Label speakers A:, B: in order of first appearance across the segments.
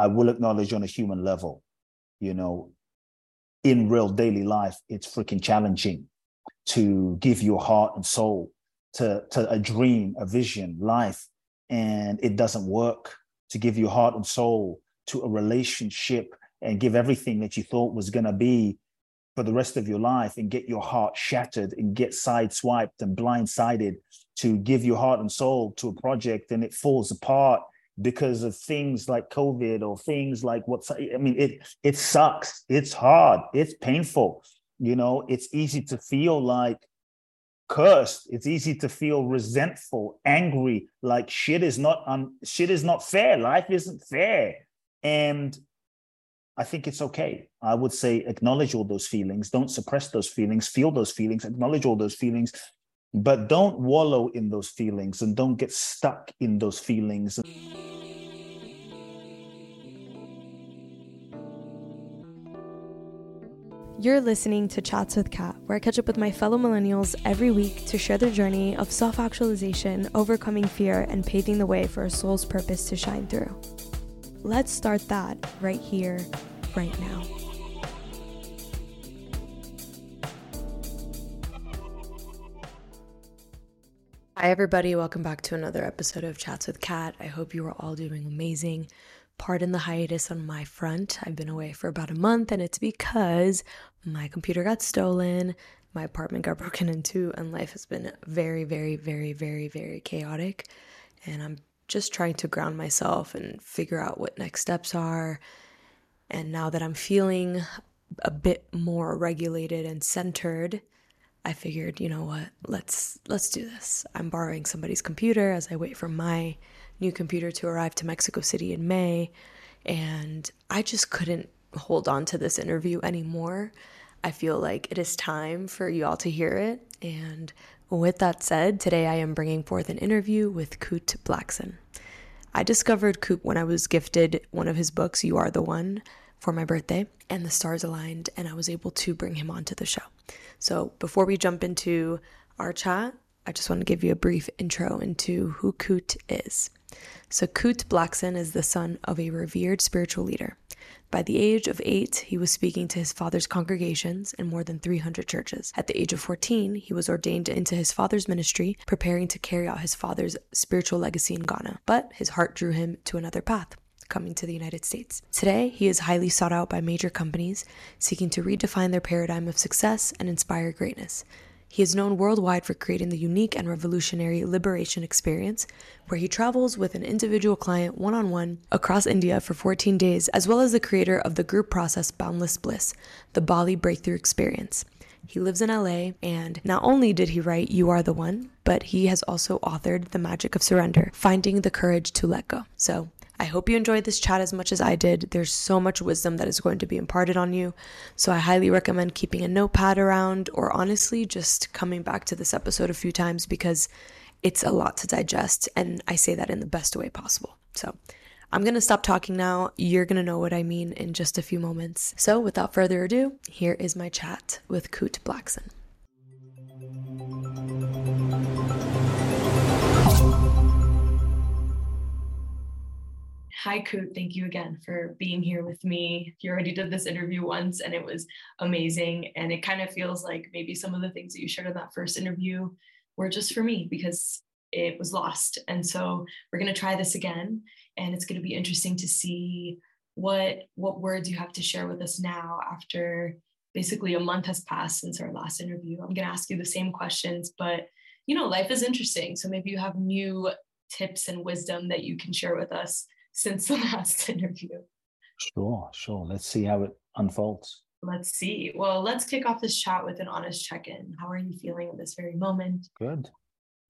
A: I will acknowledge on a human level, you know, in real daily life, it's freaking challenging to give your heart and soul to, to a dream, a vision, life, and it doesn't work. To give your heart and soul to a relationship and give everything that you thought was going to be for the rest of your life and get your heart shattered and get sideswiped and blindsided to give your heart and soul to a project and it falls apart because of things like COVID or things like what's I mean, it it sucks. It's hard. It's painful. You know, it's easy to feel like cursed. It's easy to feel resentful, angry, like shit is not un, shit is not fair. Life isn't fair. And I think it's okay. I would say acknowledge all those feelings. Don't suppress those feelings. Feel those feelings. Acknowledge all those feelings. But don't wallow in those feelings and don't get stuck in those feelings.
B: You're listening to Chats with Cat, where I catch up with my fellow millennials every week to share their journey of self actualization, overcoming fear, and paving the way for a soul's purpose to shine through. Let's start that right here, right now. Hi, everybody. Welcome back to another episode of Chats with Cat. I hope you are all doing amazing. Pardon the hiatus on my front. I've been away for about a month, and it's because my computer got stolen, my apartment got broken into, and life has been very, very, very, very, very chaotic. And I'm just trying to ground myself and figure out what next steps are. And now that I'm feeling a bit more regulated and centered, I figured, you know what? Let's let's do this. I'm borrowing somebody's computer as I wait for my new computer to arrive to Mexico City in May, and I just couldn't hold on to this interview anymore. I feel like it is time for you all to hear it and with that said, today I am bringing forth an interview with Kute Blackson. I discovered Kute when I was gifted one of his books, You Are the One, for my birthday, and the stars aligned, and I was able to bring him onto the show. So before we jump into our chat, I just want to give you a brief intro into who Kute is. So, Kute Blackson is the son of a revered spiritual leader. By the age of eight, he was speaking to his father's congregations in more than 300 churches. At the age of 14, he was ordained into his father's ministry, preparing to carry out his father's spiritual legacy in Ghana. But his heart drew him to another path coming to the United States. Today, he is highly sought out by major companies seeking to redefine their paradigm of success and inspire greatness. He is known worldwide for creating the unique and revolutionary Liberation Experience, where he travels with an individual client one on one across India for 14 days, as well as the creator of the group process Boundless Bliss, the Bali Breakthrough Experience. He lives in LA, and not only did he write You Are the One, but he has also authored The Magic of Surrender Finding the Courage to Let Go. So, I hope you enjoyed this chat as much as I did. There's so much wisdom that is going to be imparted on you. So I highly recommend keeping a notepad around or honestly just coming back to this episode a few times because it's a lot to digest. And I say that in the best way possible. So I'm going to stop talking now. You're going to know what I mean in just a few moments. So without further ado, here is my chat with Kute Blackson. Hi, Kute. Thank you again for being here with me. You already did this interview once and it was amazing. And it kind of feels like maybe some of the things that you shared in that first interview were just for me because it was lost. And so we're going to try this again. And it's going to be interesting to see what what words you have to share with us now after basically a month has passed since our last interview. I'm going to ask you the same questions, but you know, life is interesting. So maybe you have new tips and wisdom that you can share with us since the last interview.
A: Sure, sure. Let's see how it unfolds.
B: Let's see. Well, let's kick off this chat with an honest check in. How are you feeling at this very moment?
A: Good.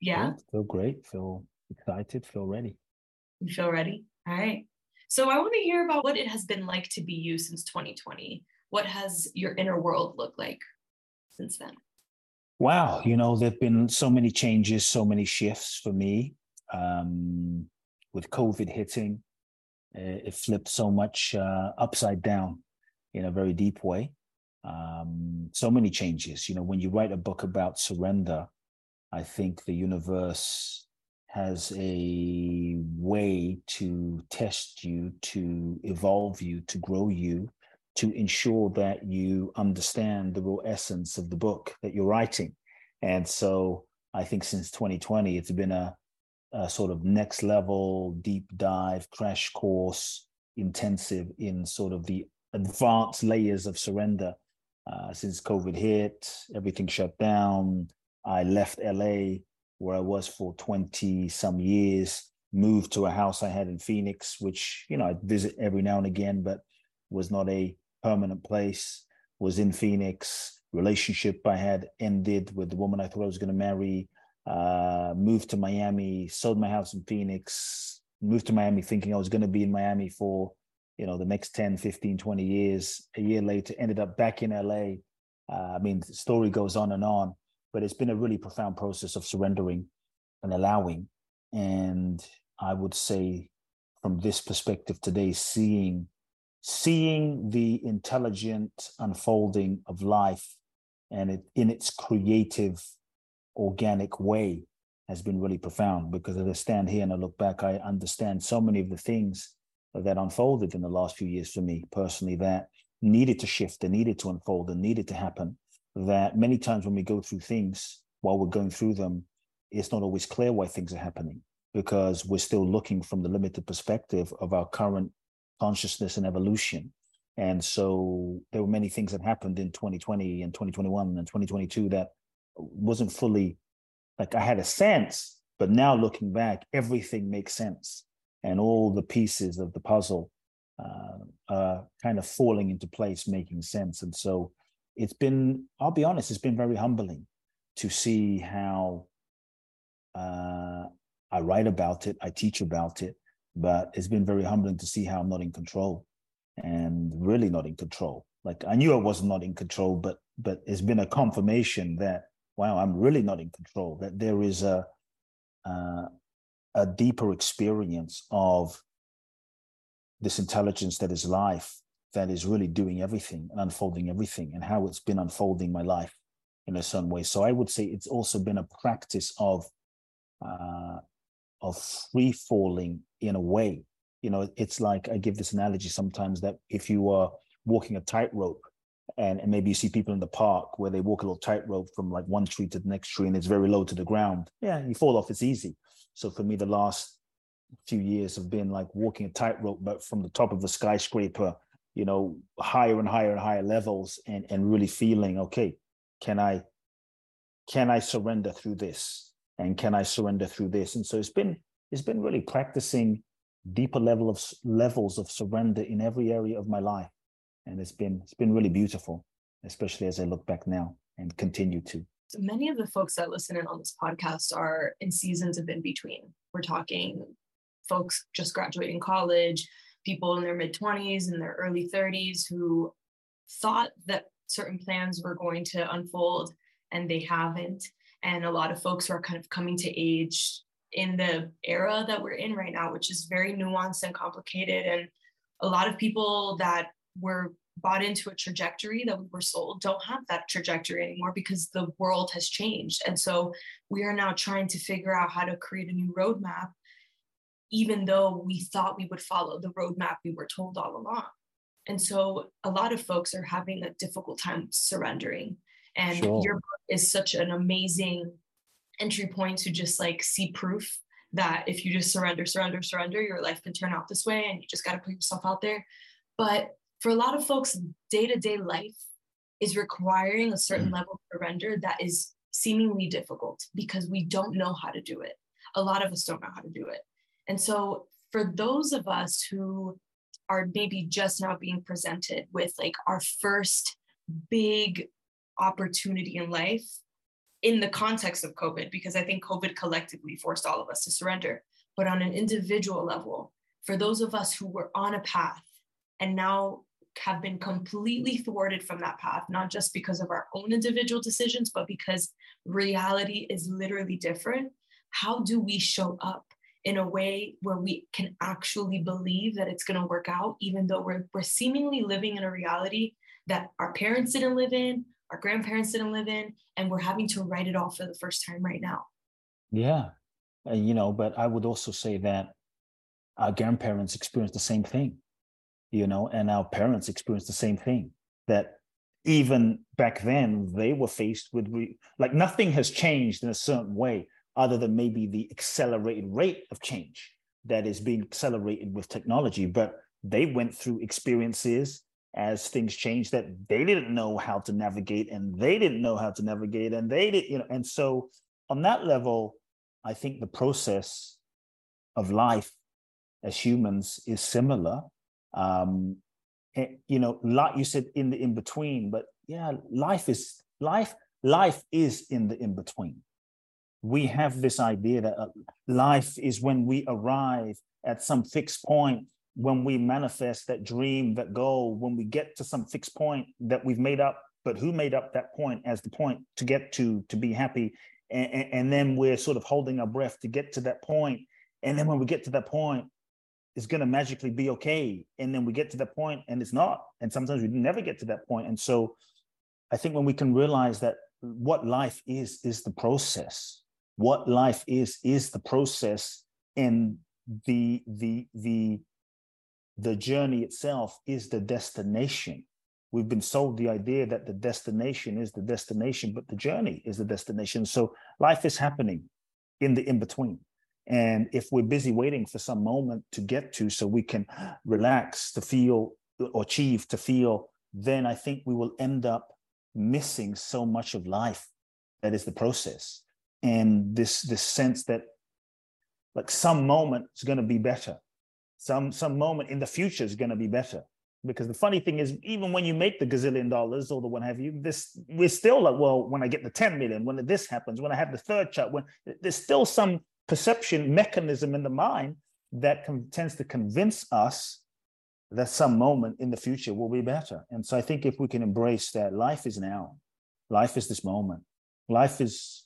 B: Yeah.
A: Good. Feel great. Feel excited. Feel ready.
B: You feel ready? All right. So I want to hear about what it has been like to be you since 2020. What has your inner world looked like since then?
A: Wow. You know, there have been so many changes, so many shifts for me. Um, with COVID hitting, uh, it flipped so much uh, upside down in a very deep way. Um, so many changes. You know, when you write a book about surrender, I think the universe has a way to test you, to evolve you, to grow you, to ensure that you understand the real essence of the book that you're writing. And so I think since 2020, it's been a, a sort of next level, deep dive, crash course, intensive in sort of the advanced layers of surrender. Uh, since COVID hit, everything shut down. I left LA where I was for 20 some years, moved to a house I had in Phoenix, which, you know, I visit every now and again, but was not a permanent place, was in Phoenix. Relationship I had ended with the woman I thought I was going to marry. Uh, moved to Miami, sold my house in Phoenix, moved to Miami thinking I was going to be in Miami for, you know, the next 10, 15, 20 years. A year later, ended up back in LA. Uh, I mean, the story goes on and on but it's been a really profound process of surrendering and allowing. And I would say, from this perspective today, seeing seeing the intelligent unfolding of life and it in its creative, organic way has been really profound. Because as I stand here and I look back, I understand so many of the things that unfolded in the last few years for me personally that needed to shift and needed to unfold and needed to happen that many times when we go through things while we're going through them, it's not always clear why things are happening because we're still looking from the limited perspective of our current consciousness and evolution. And so there were many things that happened in 2020 and 2021 and 2022 that wasn't fully like I had a sense, but now looking back, everything makes sense. And all the pieces of the puzzle uh, are kind of falling into place, making sense. And so it's been, I'll be honest, it's been very humbling to see how uh, I write about it, I teach about it, but it's been very humbling to see how I'm not in control and really not in control. Like I knew I was not in control, but but it's been a confirmation that wow, I'm really not in control. That there is a uh, a deeper experience of this intelligence that is life that is really doing everything and unfolding everything and how it's been unfolding my life in a certain way. So I would say it's also been a practice of uh, of free falling in a way. You know, it's like I give this analogy sometimes that if you are walking a tightrope and, and maybe you see people in the park where they walk a little tightrope from like one tree to the next tree and it's very low to the ground. Yeah, you fall off, it's easy. So for me, the last few years have been like walking a tightrope, but from the top of a skyscraper you know higher and higher and higher levels and and really feeling okay can i can i surrender through this and can i surrender through this and so it's been it's been really practicing deeper level of levels of surrender in every area of my life and it's been it's been really beautiful especially as i look back now and continue to
C: so many of the folks that listen in on this podcast are in seasons of in between we're talking folks just graduating college people in their mid 20s and their early 30s who thought that certain plans were going to unfold and they haven't. And a lot of folks who are kind of coming to age in the era that we're in right now, which is very nuanced and complicated. And a lot of people that were bought into a trajectory that we were sold don't have that trajectory anymore because the world has changed. And so we are now trying to figure out how to create a new roadmap even though we thought we would follow the roadmap we were told all along. And so a lot of folks are having a difficult time surrendering. And sure. your book is such an amazing entry point to just like see proof that if you just surrender, surrender, surrender, your life can turn out this way and you just got to put yourself out there. But for a lot of folks, day to day life is requiring a certain mm. level of surrender that is seemingly difficult because we don't know how to do it. A lot of us don't know how to do it. And so, for those of us who are maybe just now being presented with like our first big opportunity in life in the context of COVID, because I think COVID collectively forced all of us to surrender, but on an individual level, for those of us who were on a path and now have been completely thwarted from that path, not just because of our own individual decisions, but because reality is literally different. How do we show up in a way where we can actually believe that it's going to work out, even though we're, we're seemingly living in a reality that our parents didn't live in, our grandparents didn't live in, and we're having to write it off for the first time right now.
A: Yeah. uh, you know, but I would also say that our grandparents experienced the same thing, you know, and our parents experienced the same thing. That even back then they were faced with re- like nothing has changed in a certain way other than maybe the accelerated rate of change that is being accelerated with technology but they went through experiences as things changed that they didn't know how to navigate and they didn't know how to navigate and they didn't you know and so on that level i think the process of life as humans is similar um eh, you know like you said in the in between but yeah life is life life is in the in between we have this idea that uh, life is when we arrive at some fixed point when we manifest that dream, that goal, when we get to some fixed point that we've made up, but who made up that point as the point to get to to be happy? And, and then we're sort of holding our breath to get to that point. And then when we get to that point, it's going to magically be okay. And then we get to that point and it's not. And sometimes we never get to that point. And so I think when we can realize that what life is, is the process. What life is, is the process. And the the the the journey itself is the destination. We've been sold the idea that the destination is the destination, but the journey is the destination. So life is happening in the in between. And if we're busy waiting for some moment to get to so we can relax, to feel or achieve, to feel, then I think we will end up missing so much of life that is the process. And this this sense that like some moment is going to be better some some moment in the future is going to be better because the funny thing is even when you make the gazillion dollars or the what have you this we're still like well when i get the 10 million when this happens when i have the third child when there's still some perception mechanism in the mind that tends to convince us that some moment in the future will be better. And so i think if we can embrace that life is now. Life is this moment. Life is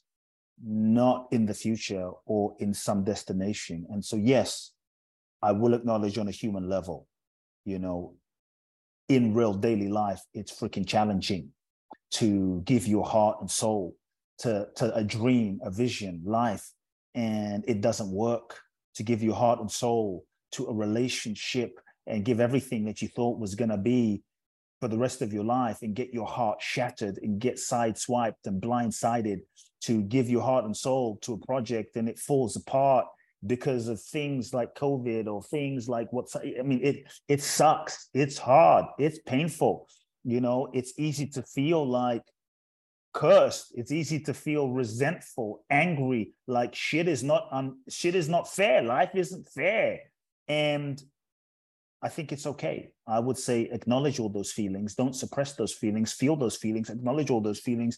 A: not in the future or in some destination. And so yes I will acknowledge on a human level, you know, in real daily life, it's freaking challenging to give your heart and soul to, to a dream, a vision, life, and it doesn't work to give your heart and soul to a relationship and give everything that you thought was going to be for the rest of your life and get your heart shattered and get sideswiped and blindsided to give your heart and soul to a project and it falls apart because of things like COVID or things like what's I mean, it it sucks. It's hard. It's painful. You know, it's easy to feel like cursed. It's easy to feel resentful, angry, like shit is not un, shit is not fair. Life isn't fair. And I think it's okay. I would say acknowledge all those feelings. Don't suppress those feelings. Feel those feelings. Acknowledge all those feelings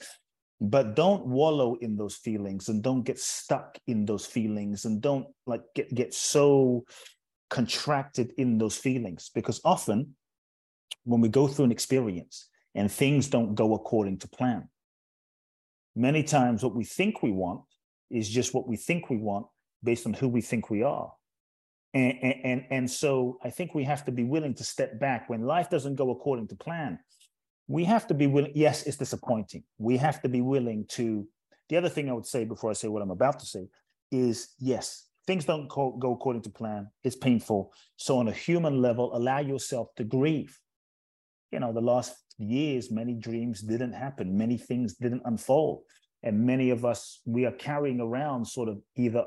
A: but don't wallow in those feelings and don't get stuck in those feelings and don't like get, get so contracted in those feelings because often when we go through an experience and things don't go according to plan many times what we think we want is just what we think we want based on who we think we are and, and, and so i think we have to be willing to step back when life doesn't go according to plan we have to be willing. Yes, it's disappointing. We have to be willing to. The other thing I would say before I say what I'm about to say is yes, things don't go, go according to plan. It's painful. So, on a human level, allow yourself to grieve. You know, the last years, many dreams didn't happen, many things didn't unfold. And many of us, we are carrying around sort of either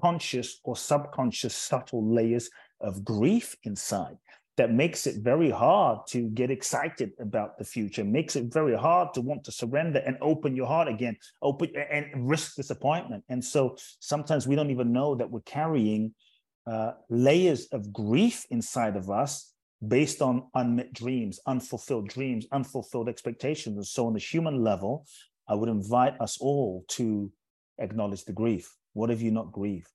A: conscious or subconscious subtle layers of grief inside that makes it very hard to get excited about the future makes it very hard to want to surrender and open your heart again open and risk disappointment and so sometimes we don't even know that we're carrying uh, layers of grief inside of us based on unmet dreams unfulfilled dreams unfulfilled expectations. And so on the human level i would invite us all to acknowledge the grief. What have you not grieved?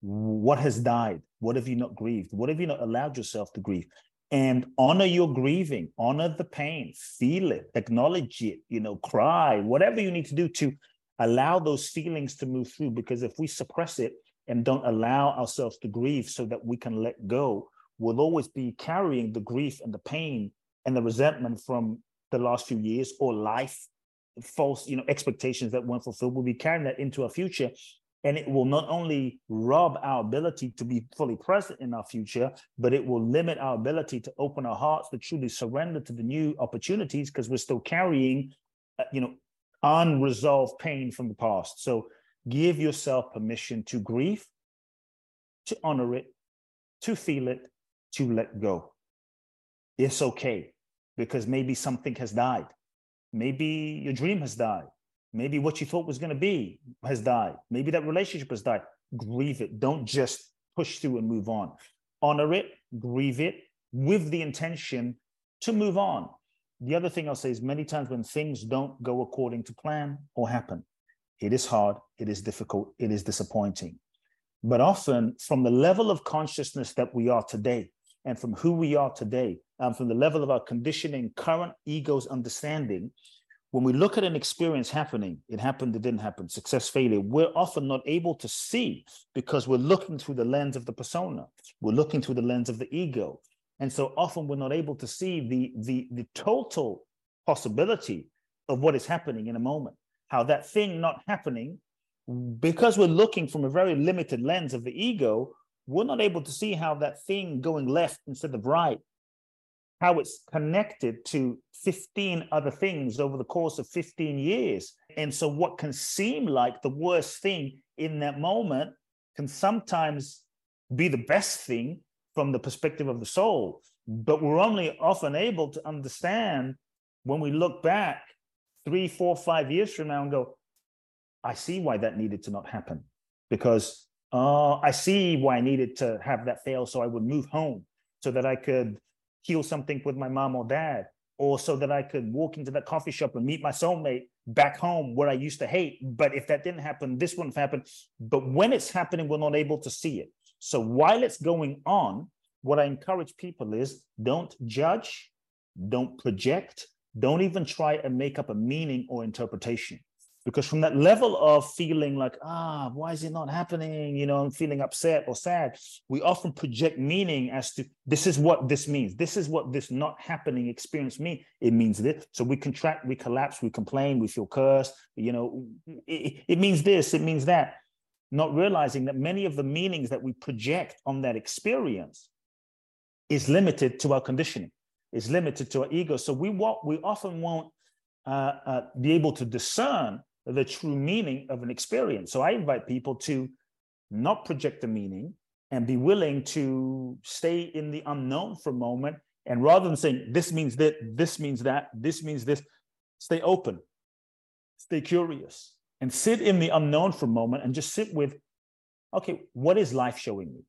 A: What has died? What have you not grieved? What have you not allowed yourself to grieve? And honor your grieving honor the pain feel it acknowledge it you know cry whatever you need to do to allow those feelings to move through. Because if we suppress it and don't allow ourselves to grieve so that we can let go we'll always be carrying the grief and the pain and the resentment from the last few years or life false you know expectations that weren't fulfilled we'll be carrying that into our future And it will not only rob our ability to be fully present in our future, but it will limit our ability to open our hearts to truly surrender to the new opportunities because we're still carrying, uh, you know, unresolved pain from the past. So give yourself permission to grieve, to honor it, to feel it, to let go. It's okay because maybe something has died. Maybe your dream has died. Maybe what you thought was going to be has died. Maybe that relationship has died. Grieve it. Don't just push through and move on. Honor it, grieve it with the intention to move on. The other thing I'll say is many times when things don't go according to plan or happen, it is hard, it is difficult, it is disappointing. But often, from the level of consciousness that we are today, and from who we are today, um, from the level of our conditioning, current ego's understanding, when we look at an experience happening, it happened, it didn't happen, success, failure, we're often not able to see because we're looking through the lens of the persona. We're looking through the lens of the ego. And so often we're not able to see the, the, the total possibility of what is happening in a moment. How that thing not happening, because we're looking from a very limited lens of the ego, we're not able to see how that thing going left instead of right how it's connected to 15 other things over the course of 15 years. And so, what can seem like the worst thing in that moment can sometimes be the best thing from the perspective of the soul. But we're only often able to understand when we look back three, four, five years from now and go, I see why that needed to not happen. Because uh, I see why I needed to have that fail so I would move home so that I could heal something with my mom or dad, or so that I could walk into that coffee shop and meet my soulmate back home where I used to hate. But if that didn't happen, this wouldn't happen. But when it's happening, we're not able to see it. So while it's going on, what I encourage people is don't judge, don't project, don't even try and make up a meaning or interpretation because from that level of feeling like ah why is it not happening? You know i'm feeling upset or sad. We often project meaning as to this is what this means. This is what this not happening experience means it means this. So we contract we collapse we complain we feel cursed you know it, it means this it means that. Not realizing that many of the meanings that we project on that experience is limited to our conditioning is limited to our ego. So we what we often won't uh, uh, be able to discern the true meaning of an experience. So I invite people to not project the meaning and be willing to stay in the unknown for a moment. And rather than saying, this means that, this means that, this means this, stay open, stay curious, and sit in the unknown for a moment and just sit with, okay, what is life showing me?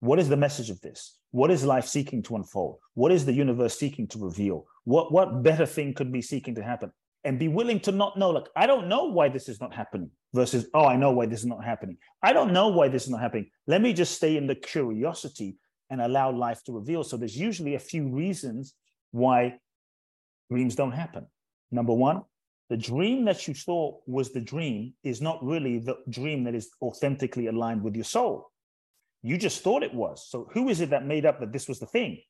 A: What is the message of this? What is life seeking to unfold? What is the universe seeking to reveal? What, what better thing could be seeking to happen? And be willing to not know like i don't know why this is not happening versus oh i know why this is not happening. I don't know why this is not happening. Let me just stay in the curiosity and allow life to reveal. So there's usually a few reasons why dreams don't happen. Number one the dream that you thought was the dream is not really the dream that is authentically aligned with your soul. You just thought it was. So who is it that made up that this was the thing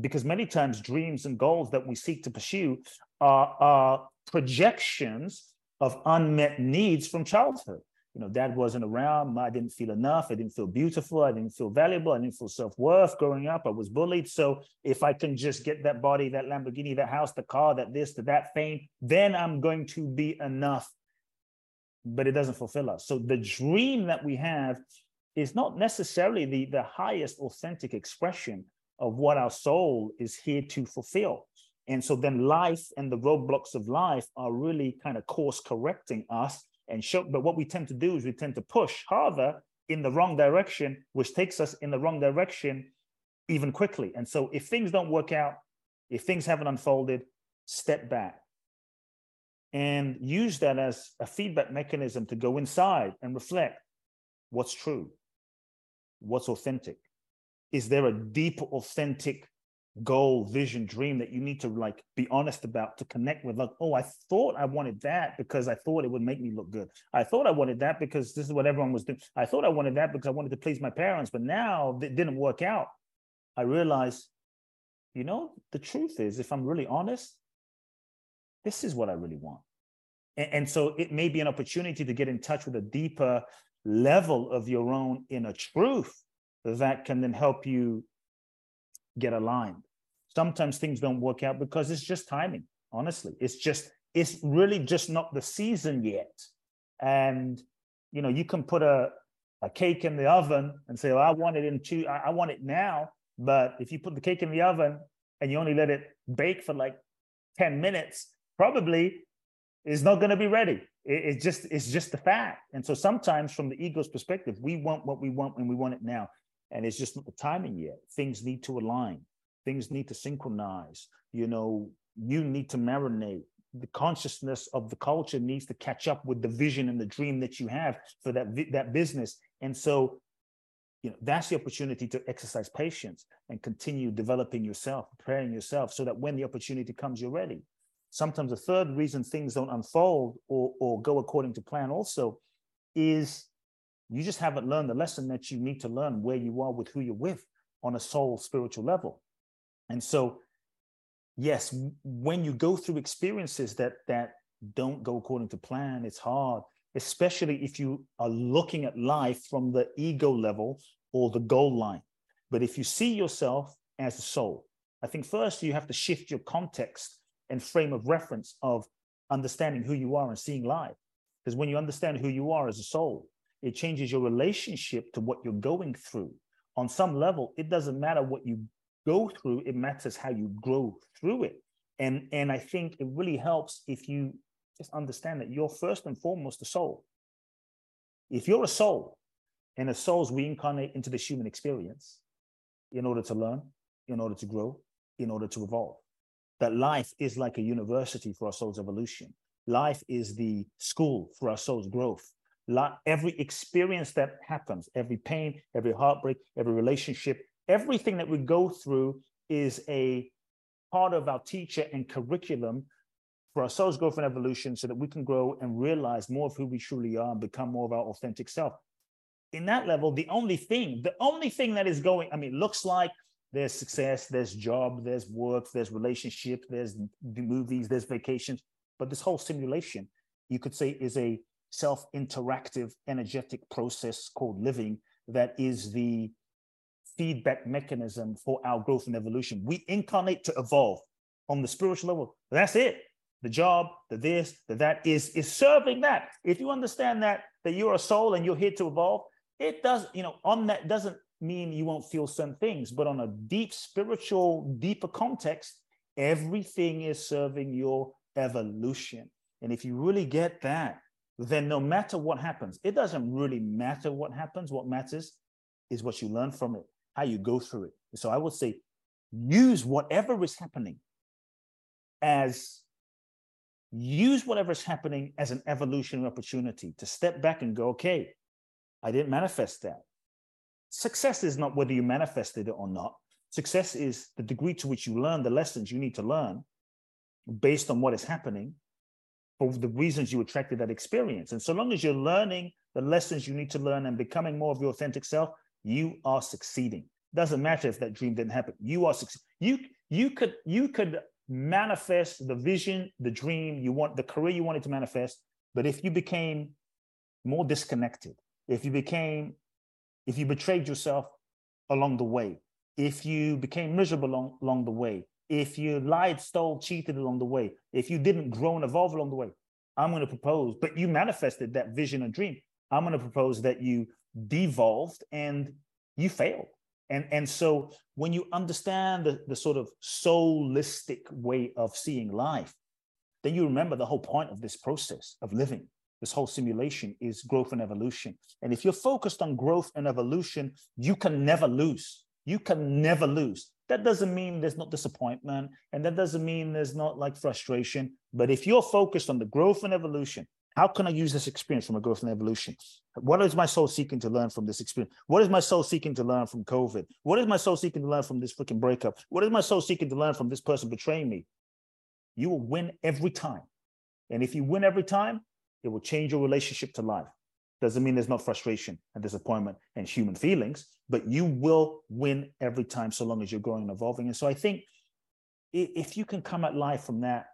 A: because many times dreams and goals that we seek to pursue are, are projections of unmet needs from childhood. You know, dad wasn't around. I didn't feel enough. I didn't feel beautiful. I didn't feel valuable. I didn't feel self worth growing up. I was bullied. So if I can just get that body, that Lamborghini, that house, the car, that this, that, that fame, then I'm going to be enough. But it doesn't fulfill us. So the dream that we have is not necessarily the, the highest authentic expression of what our soul is here to fulfill. And so then life and the roadblocks of life are really kind of course correcting us and show. But what we tend to do is we tend to push harder in the wrong direction, which takes us in the wrong direction even quickly. And so if things don't work out, if things haven't unfolded, step back and use that as a feedback mechanism to go inside and reflect what's true, what's authentic, is there a deep authentic goal vision dream that you need to like be honest about to connect with like oh i thought i wanted that because i thought it would make me look good. I thought i wanted that because this is what everyone was doing. I thought i wanted that because i wanted to please my parents but now it didn't work out. I realized you know the truth is if i'm really honest this is what i really want. And, and so it may be an opportunity to get in touch with a deeper level of your own inner truth that can then help you get aligned. Sometimes things don't work out because it's just timing. Honestly, it's just it's really just not the season yet. And you know, you can put a a cake in the oven and say, "Well, I want it in two. I, I want it now." But if you put the cake in the oven and you only let it bake for like ten minutes, probably is not going to be ready. It, it's just it's just the fact. And so sometimes, from the ego's perspective, we want what we want when we want it now, and it's just not the timing yet. Things need to align. Things need to synchronize. You know, you need to marinate the consciousness of the culture needs to catch up with the vision and the dream that you have for that that business and so you know that's the opportunity to exercise patience and continue developing yourself preparing yourself so that when the opportunity comes you're ready sometimes the third reason things don't unfold or or go according to plan also is you just haven't learned the lesson that you need to learn where you are with who you're with on a soul spiritual level and so yes, when you go through experiences that that don't go according to plan, it's hard, especially if you are looking at life from the ego level or the goal line. But if you see yourself as a soul, I think first you have to shift your context and frame of reference of understanding who you are and seeing life. Because when you understand who you are as a soul, it changes your relationship to what you're going through. On some level, it doesn't matter what you go through, it matters how you grow through it. And, and I think it really helps if you just understand that you're first and foremost a soul. If you're a soul and a soul's reincarnate into this human experience in order to learn, in order to grow, in order to evolve, that life is like a university for our soul's evolution. Life is the school for our soul's growth. Every experience that happens, every pain, every heartbreak, every relationship, everything that we go through is a part of our teacher and curriculum for our soul's growth and evolution so that we can grow and realize more of who we truly are and become more of our authentic self. In that level, the only thing, the only thing that is going, I mean, looks like there's success, there's job, there's work, there's relationship, there's the movies, there's vacations. But this whole simulation, you could say, is a self interactive, energetic process called living that is the feedback mechanism for our growth and evolution. We incarnate to evolve on the spiritual level. That's it. The job, the this, the that is is serving that. If you understand that that you're a soul and you're here to evolve, it does, you know, on that doesn't mean you won't feel some things, but on a deep spiritual, deeper context, everything is serving your evolution. And if you really get that, then no matter what happens, it doesn't really matter what happens. What matters is what you learn from it how you go through it. So I would say use whatever is happening as use whatever is happening as an evolutionary opportunity to step back and go, okay, I didn't manifest that. Success is not whether you manifested it or not. Success is the degree to which you learn the lessons you need to learn based on what is happening for the reasons you attracted that experience. And so long as you're learning the lessons you need to learn and becoming more of your authentic self, you are succeeding. Doesn't matter if that dream didn't happen. You are succeeding. You you could you could manifest the vision, the dream you want, the career you wanted to manifest. But if you became more disconnected, if you became, if you betrayed yourself along the way, if you became miserable along, along the way, if you lied, stole, cheated along the way, if you didn't grow and evolve along the way, I'm going to propose, but you manifested that vision and dream. I'm going to propose that you devolved and you failed. And, and so when you understand the, the sort of soulistic way of seeing life, then you remember the whole point of this process of living. This whole simulation is growth and evolution. And if you're focused on growth and evolution, you can never lose. You can never lose. That doesn't mean there's not disappointment, and that doesn't mean there's not like frustration. But if you're focused on the growth and evolution, how can I use this experience from a growth and evolution? What is my soul seeking to learn from this experience? What is my soul seeking to learn from COVID? What is my soul seeking to learn from this freaking breakup? What is my soul seeking to learn from this person betraying me? You will win every time. And if you win every time, it will change your relationship to life. Doesn't mean there's not frustration and disappointment and human feelings, but you will win every time so long as you're growing and evolving. And so I think if you can come at life from that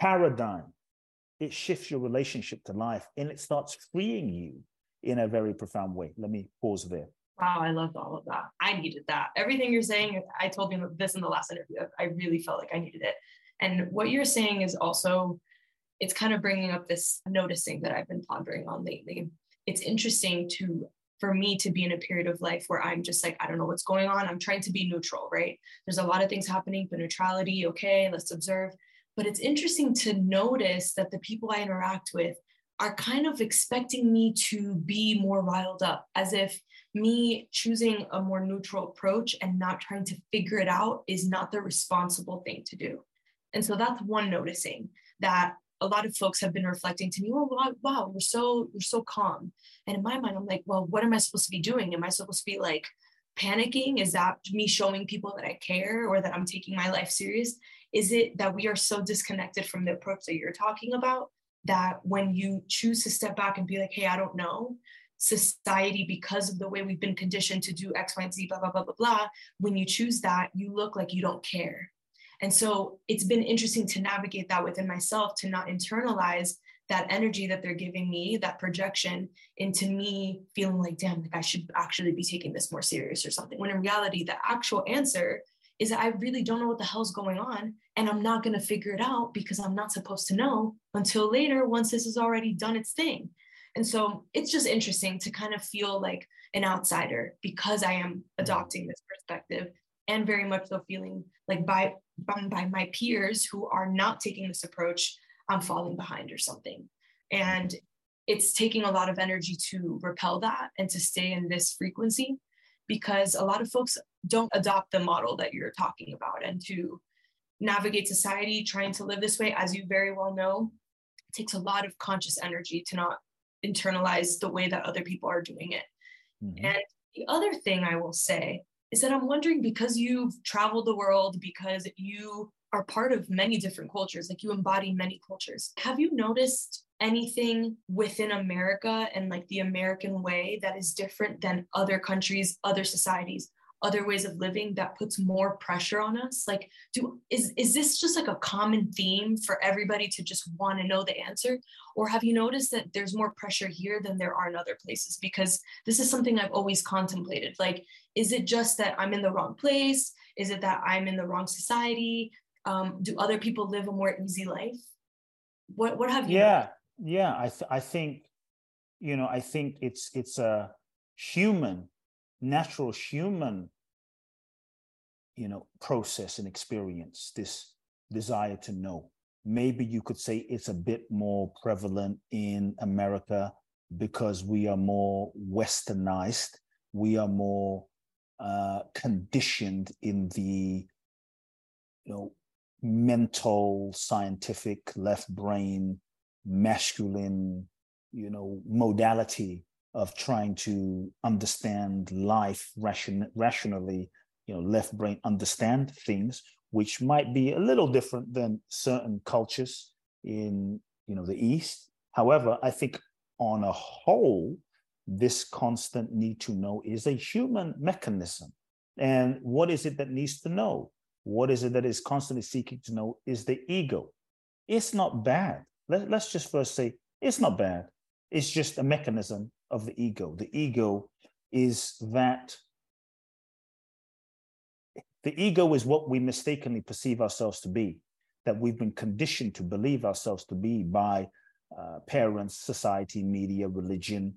A: paradigm, it shifts your relationship to life and it starts freeing you. in a very profound way. Let me pause there.
C: Wow, I loved all of that. I needed that. Everything you're saying, I told you this in the last interview. I really felt like I needed it. And what you're saying is also, it's kind of bringing up this noticing that I've been pondering on lately. It's interesting to for me to be in a period of life where I'm just like, I don't know what's going on. I'm trying to be neutral, right? There's a lot of things happening, but neutrality, okay, let's observe. But it's interesting to notice that the people I interact with are kind of expecting me to be more riled up, as if me choosing a more neutral approach and not trying to figure it out is not the responsible thing to do. And so that's one noticing that a lot of folks have been reflecting to me, oh wow, wow, you're so you're so calm. And in my mind, I'm like, well, what am I supposed to be doing? Am I supposed to be like panicking? Is that me showing people that I care or that I'm taking my life serious? Is it that we are so disconnected from the approach that you're talking about that when you choose to step back and be like, hey, I don't know, society, because of the way we've been conditioned to do X, Y, and Z, blah, blah, blah, blah, blah, when you choose that, you look like you don't care. And so it's been interesting to navigate that within myself to not internalize that energy that they're giving me, that projection into me feeling like, damn, like I should actually be taking this more serious or something. When in reality, the actual answer is that I really don't know what the hell's going on. And I'm not going to figure it out because I'm not supposed to know until later once this has already done its thing. And so it's just interesting to kind of feel like an outsider because I am mm-hmm. adopting this perspective and very much so feeling like by, by, my peers who are not taking this approach, I'm falling behind or something. And it's taking a lot of energy to repel that and to stay in this frequency because a lot of folks don't adopt the model that you're talking about and to navigate society trying to live this way as you very well know takes a lot of conscious energy to not internalize the way that other people are doing it mm-hmm. and the other thing i will say is that i'm wondering because you've traveled the world because you are part of many different cultures like you embody many cultures have you noticed anything within America and like the American way that is different than other countries, other societies, other ways of living that puts more pressure on us? Like, do is is this just like a common theme for everybody to just want to know the answer? Or have you noticed that there's more pressure here than there are in other places? Because this is something I've always contemplated. Like, is it just that I'm in the wrong place? Is it that I'm in the wrong society? Um, do other people live a more easy life? What what have you?
A: Yeah, yeah i th- i think you know i think it's it's a human natural human you know process and experience this desire to know. Maybe you could say it's a bit more prevalent in america because we are more westernized. We are more uh, conditioned in the you know mental scientific left brain masculine, you know, modality of trying to understand life ration, rationally, you know, left brain understand things, which might be a little different than certain cultures in, you know, the East. However, I think on a whole, this constant need to know is a human mechanism. And what is it that needs to know? What is it that is constantly seeking to know is the ego. It's not bad let, let's just first say it's not bad. It's just a mechanism of the ego. The ego is that the ego is what we mistakenly perceive ourselves to be, that we've been conditioned to believe ourselves to be by uh, parents, society, media, religion,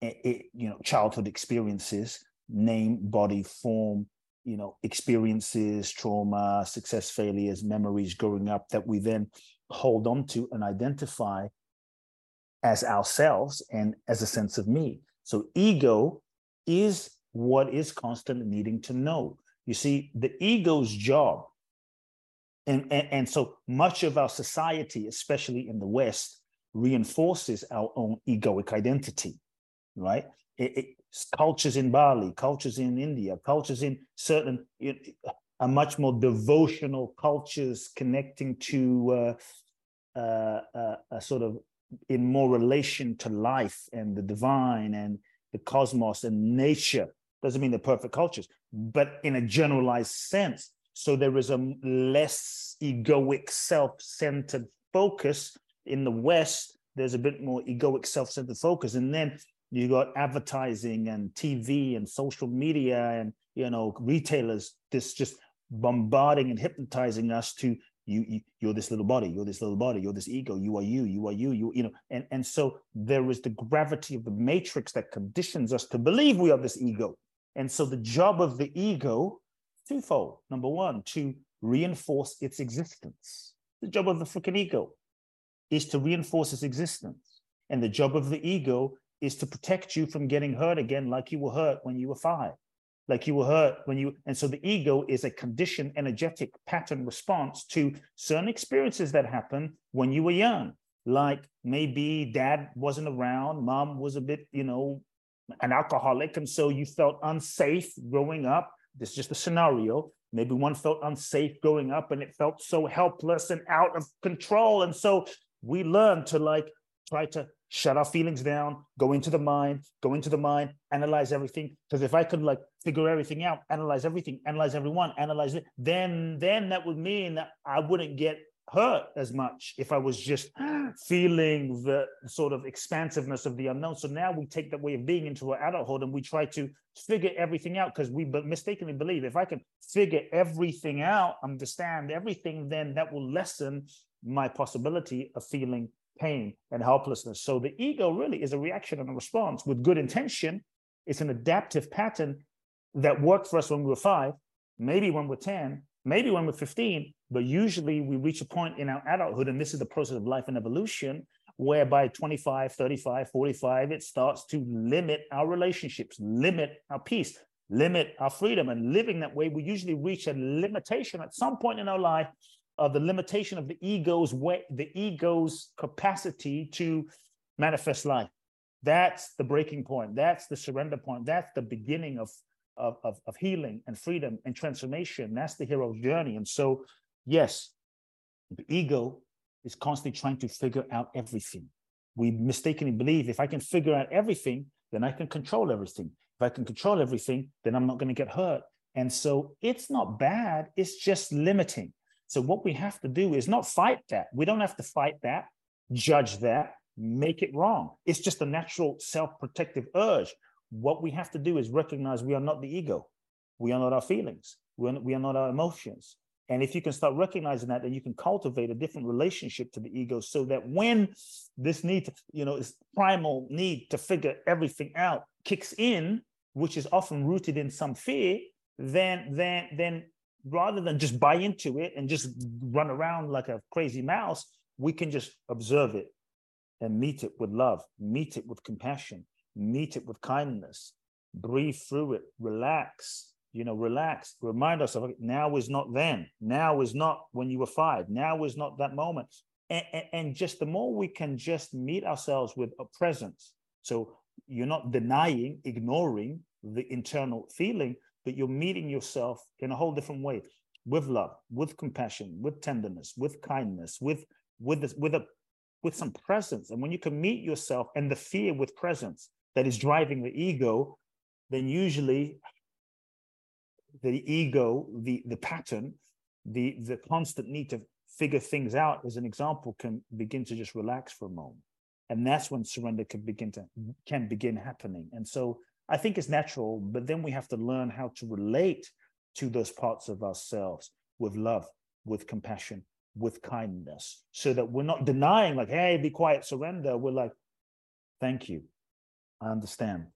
A: it, it, you know, childhood experiences, name, body, form, you know, experiences, trauma, success, failures, memories growing up that we then hold on to and identify as ourselves and as a sense of me. So ego is what is constantly needing to know. You see, the ego's job, and, and, and so much of our society, especially in the West, reinforces our own egoic identity, right? It, it, cultures in Bali, cultures in India, cultures in certain are much more devotional cultures connecting to uh, uh, uh, a sort of in more relation to life and the divine and the cosmos and nature. Doesn't mean they're perfect cultures, but in a generalized sense. So there is a less egoic, self-centered focus in the West. There's a bit more egoic, self-centered focus, and then you got advertising and TV and social media and you know retailers this just bombarding and hypnotizing us to you, you you're this little body you're this little body you're this ego you are you you are you you you know and and so there is the gravity of the matrix that conditions us to believe we are this ego and so the job of the ego twofold. Number one to reinforce its existence. The job of the freaking ego is to reinforce its existence. And the job of the ego is to protect you from getting hurt again like you were hurt when you were five like you were hurt when you and so the ego is a conditioned energetic pattern response to certain experiences that happen when you were young like maybe dad wasn't around mom was a bit you know an alcoholic and so you felt unsafe growing up. This is just a scenario. Maybe one felt unsafe growing up and it felt so helpless and out of control. And so we learn to like try to shut our feelings down, go into the mind, go into the mind, analyze everything. Because if I could like figure everything out, analyze everything, analyze everyone, analyze it, then then that would mean that I wouldn't get hurt as much if I was just feeling the sort of expansiveness of the unknown. So now we take that way of being into our adulthood and we try to figure everything out because we mistakenly believe if I can figure everything out, understand everything, then that will lessen my possibility of feeling pain and helplessness. So the ego really is a reaction and a response with good intention. It's an adaptive pattern that worked for us when we were five, maybe when we're 10, maybe when we're 15, but usually we reach a point in our adulthood, and this is the process of life and evolution, where by 25, 35, 45, it starts to limit our relationships, limit our peace, limit our freedom. And living that way, we usually reach a limitation at some point in our life of the limitation of the ego's way, the ego's capacity to manifest life. That's the breaking point. That's the surrender point. That's the beginning of, of, of, healing and freedom and transformation. That's the hero's journey. And so, yes, the ego is constantly trying to figure out everything. We mistakenly believe if I can figure out everything, then I can control everything. If I can control everything, then I'm not going to get hurt. And so it's not bad, it's just limiting. So what we have to do is not fight that. We don't have to fight that, judge that, make it wrong. It's just a natural self-protective urge. What we have to do is recognize we are not the ego. We are not our feelings. We are, not our emotions. And if you can start recognizing that, then you can cultivate a different relationship to the ego so that when this need to, you know, this primal need to figure everything out kicks in, which is often rooted in some fear, then then then rather than just buy into it and just run around like a crazy mouse, we can just observe it and meet it with love, meet it with compassion, meet it with kindness, breathe through it, relax, you know, relax, remind ourselves now is not then, now is not when you were five, now is not that moment. And, and, and just the more we can just meet ourselves with a presence. So you're not denying, ignoring the internal feeling, but you're meeting yourself in a whole different way with love, with compassion, with tenderness, with kindness, with with this, with a with some presence. And when you can meet yourself and the fear with presence that is driving the ego, then usually the ego, the the pattern, the the constant need to figure things out, as an example, can begin to just relax for a moment. And that's when surrender can begin to can begin happening. And so I think it's natural, but then we have to learn how to relate to those parts of ourselves with love, with compassion, with kindness, so that we're not denying, like, hey, be quiet, surrender. We're like, thank you. I understand.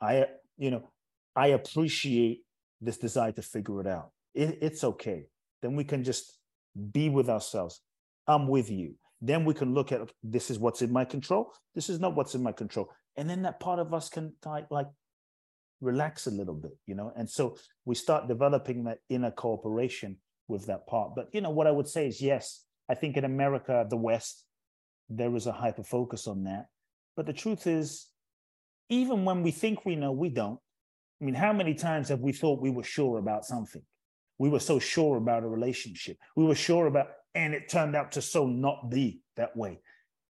A: I, you know, I appreciate this desire to figure it out. It, it's okay. Then we can just be with ourselves. I'm with you. Then we can look at this is what's in my control. This is not what's in my control. And then that part of us can like relax a little bit, you know? And so we start developing that inner cooperation with that part. But, you know, what I would say is yes, I think in America, the West, there is a hyper focus on that. But the truth is, even when we think we know, we don't. I mean, how many times have we thought we were sure about something? We were so sure about a relationship. We were sure about, and it turned out to so not be that way.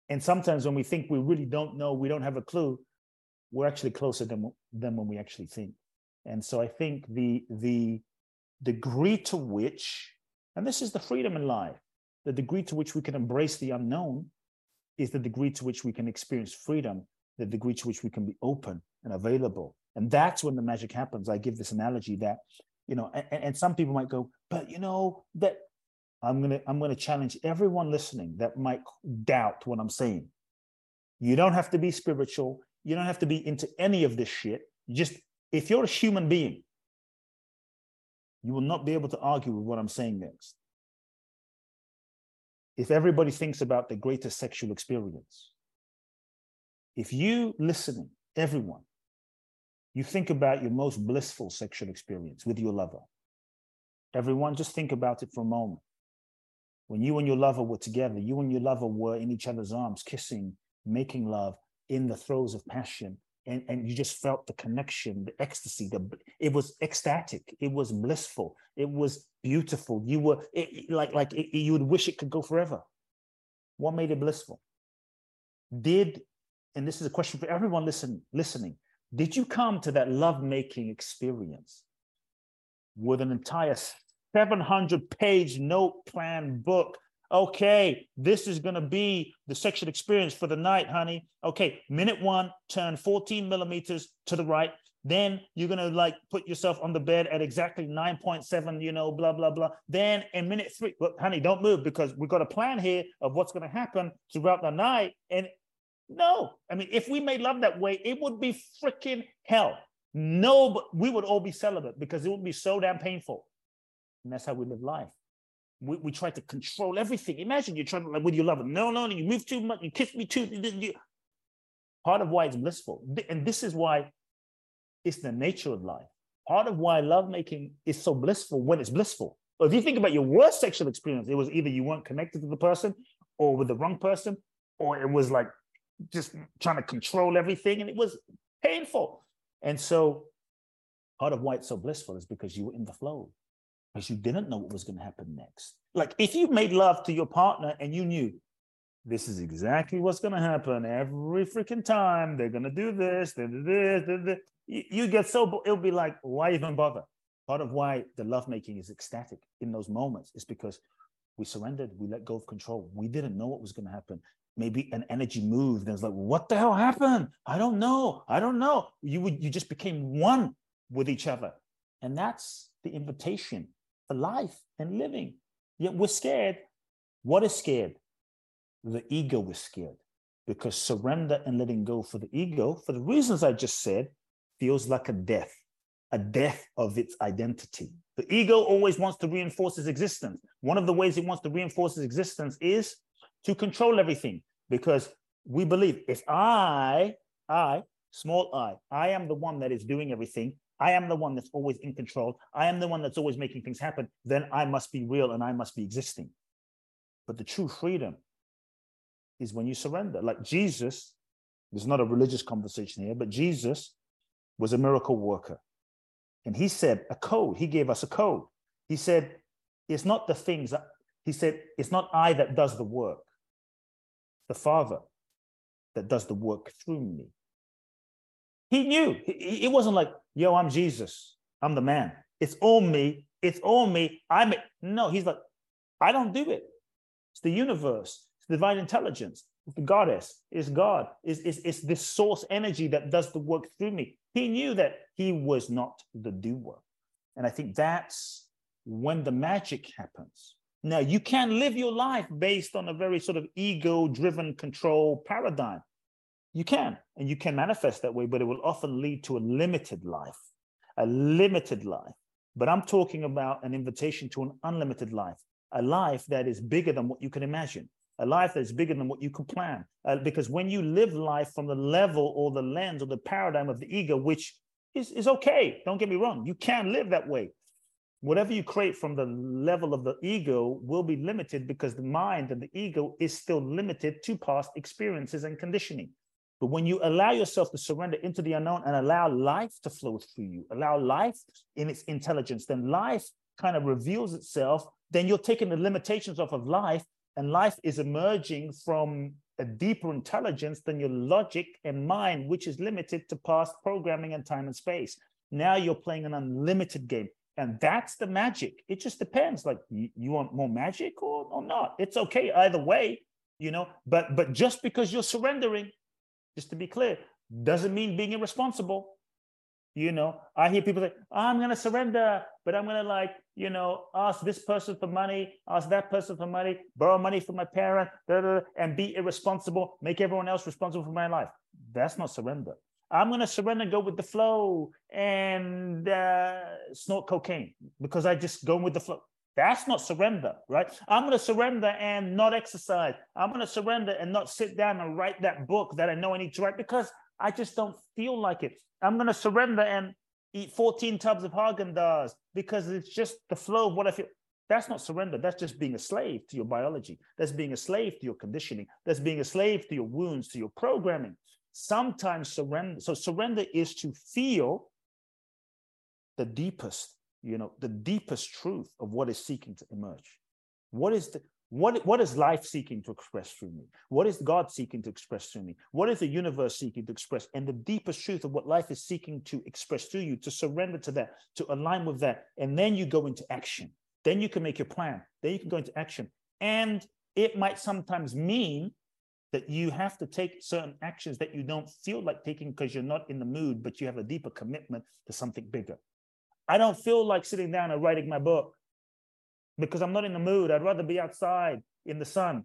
A: And sometimes when we think we really don't know, we don't have a clue, we're actually closer than, than when we actually think. And so I think the, the degree to which, and this is the freedom in life, the degree to which we can embrace the unknown is the degree to which we can experience freedom the degree to which we can be open and available. And that's when the magic happens. I give this analogy that, you know, and, and some people might go, but you know, that I'm gonna I'm gonna challenge everyone listening that might doubt what I'm saying. You don't have to be spiritual. You don't have to be into any of this shit. Just if you're a human being, you will not be able to argue with what I'm saying next. If everybody thinks about the greatest sexual experience, if you listening, everyone, you think about your most blissful sexual experience with your lover. Everyone, just think about it for a moment. When you and your lover were together, you and your lover were in each other's arms, kissing, making love in the throes of passion, and, and you just felt the connection, the ecstasy. The it was ecstatic. It was blissful. It was beautiful. You were it, like like it, you would wish it could go forever. What made it blissful? Did and this is a question for everyone listen, listening. Did you come to that love-making experience with an entire 700 page note plan book? Okay, this is going to be the sexual experience for the night, honey. Okay, minute one, turn 14 millimeters to the right. Then you're going to like put yourself on the bed at exactly 9.7, you know, blah, blah, blah. Then in minute three, look, honey, don't move because we've got a plan here of what's going to happen throughout the night. And no, I mean, if we made love that way, it would be freaking hell. No, but we would all be celibate because it would be so damn painful. And that's how we live life. We, we try to control everything. Imagine you're trying to like with your lover. No, no, no, you move too much, you kiss me too. You, part of why it's blissful. And this is why it's the nature of life. Part of why lovemaking is so blissful when it's blissful. But if you think about your worst sexual experience, it was either you weren't connected to the person or with the wrong person, or it was like just trying to control everything, and it was painful. And so, part of why it's so blissful is because you were in the flow, because you didn't know what was going to happen next. Like if you made love to your partner and you knew this is exactly what's going to happen every freaking time, they're going to do this, this, this, you get so it'll be like, why even bother? Part of why the lovemaking is ecstatic in those moments is because we surrendered, we let go of control. We didn't know what was going to happen maybe an energy moved and it's like what the hell happened? I don't know. I don't know. You would you just became one with each other. And that's the invitation for life and living. Yet we're scared. What is scared? The ego is scared because surrender and letting go for the ego for the reasons i just said feels like a death a death of its identity. The ego always wants to reinforce its existence. One of the ways it wants to reinforce its existence is to control everything because we believe if I, I, small i, I am the one that is doing everything, I am the one that's always in control, I am the one that's always making things happen, then I must be real and I must be existing. But the true freedom is when you surrender. Like Jesus, there's not a religious conversation here, but Jesus was a miracle worker. And he said a code, he gave us a code. He said, it's not the things that, he said, it's not I that does the work the Father that does the work through me. He knew. It wasn't like, yo, I'm Jesus. I'm the man. It's all me. It's all me. I'm it. No, he's like, I don't do it. It's the universe. It's divine intelligence. It's the goddess. It's God. It's, it's, it's this source energy that does the work through me. He knew that he was not the doer. And I think that's when the magic happens. Now, you can live your life based on a very sort of ego driven control paradigm. You can, and you can manifest that way, but it will often lead to a limited life, a limited life. But I'm talking about an invitation to an unlimited life, a life that is bigger than what you can imagine, a life that is bigger than what you can plan. Uh, because when you live life from the level or the lens or the paradigm of the ego, which is, is okay, don't get me wrong, you can live that way whatever you create from the level of the ego will be limited because the mind and the ego is still limited to past experiences and conditioning. But when you allow yourself to surrender into the unknown and allow life to flow through you, allow life in its intelligence, then life kind of reveals itself. Then you're taking the limitations off of life, and life is emerging from a deeper intelligence than your logic and mind, which is limited to past programming and time and space. Now you're playing an unlimited game. And that's the magic. It just depends. Like you, want more magic or, or not. It's okay either way, you know. But but just because you're surrendering just to be clear, doesn't mean being irresponsible. You know, I hear people say, I'm to surrender, but I'm to like, you know, ask this person for money, ask that person for money, borrow money from my parent, blah, blah, blah, and be irresponsible, make everyone else responsible for my life. That's not surrender. I'm going to surrender, and go with the flow, and uh, snort cocaine because I just go with the flow. That's not surrender, right? I'm going to surrender and not exercise. I'm going to surrender and not sit down and write that book that I know I need to write because I just don't feel like it. I'm going to surrender and eat 14 tubs of Haagen-Dazs because it's just the flow of what I feel. That's not surrender. That's just being a slave to your biology. That's being a slave to your conditioning. That's being a slave to your wounds, to your programming. Sometimes surrender. So surrender is to feel the deepest you know, the deepest truth of what is seeking to emerge. What is the what, what is life seeking to express through me? What is God seeking to express through me? What is the universe seeking to express? And the deepest truth of what life is seeking to express through you, to surrender to that, to align with that. And then you go into action. Then you can make your plan. Then you can go into action. And it might sometimes mean that you have to take certain actions that you don't feel like taking because you're not in the mood, but you have a deeper commitment to something bigger. I don't feel like sitting down and writing my book because I'm not in the mood. I'd rather be outside in the sun.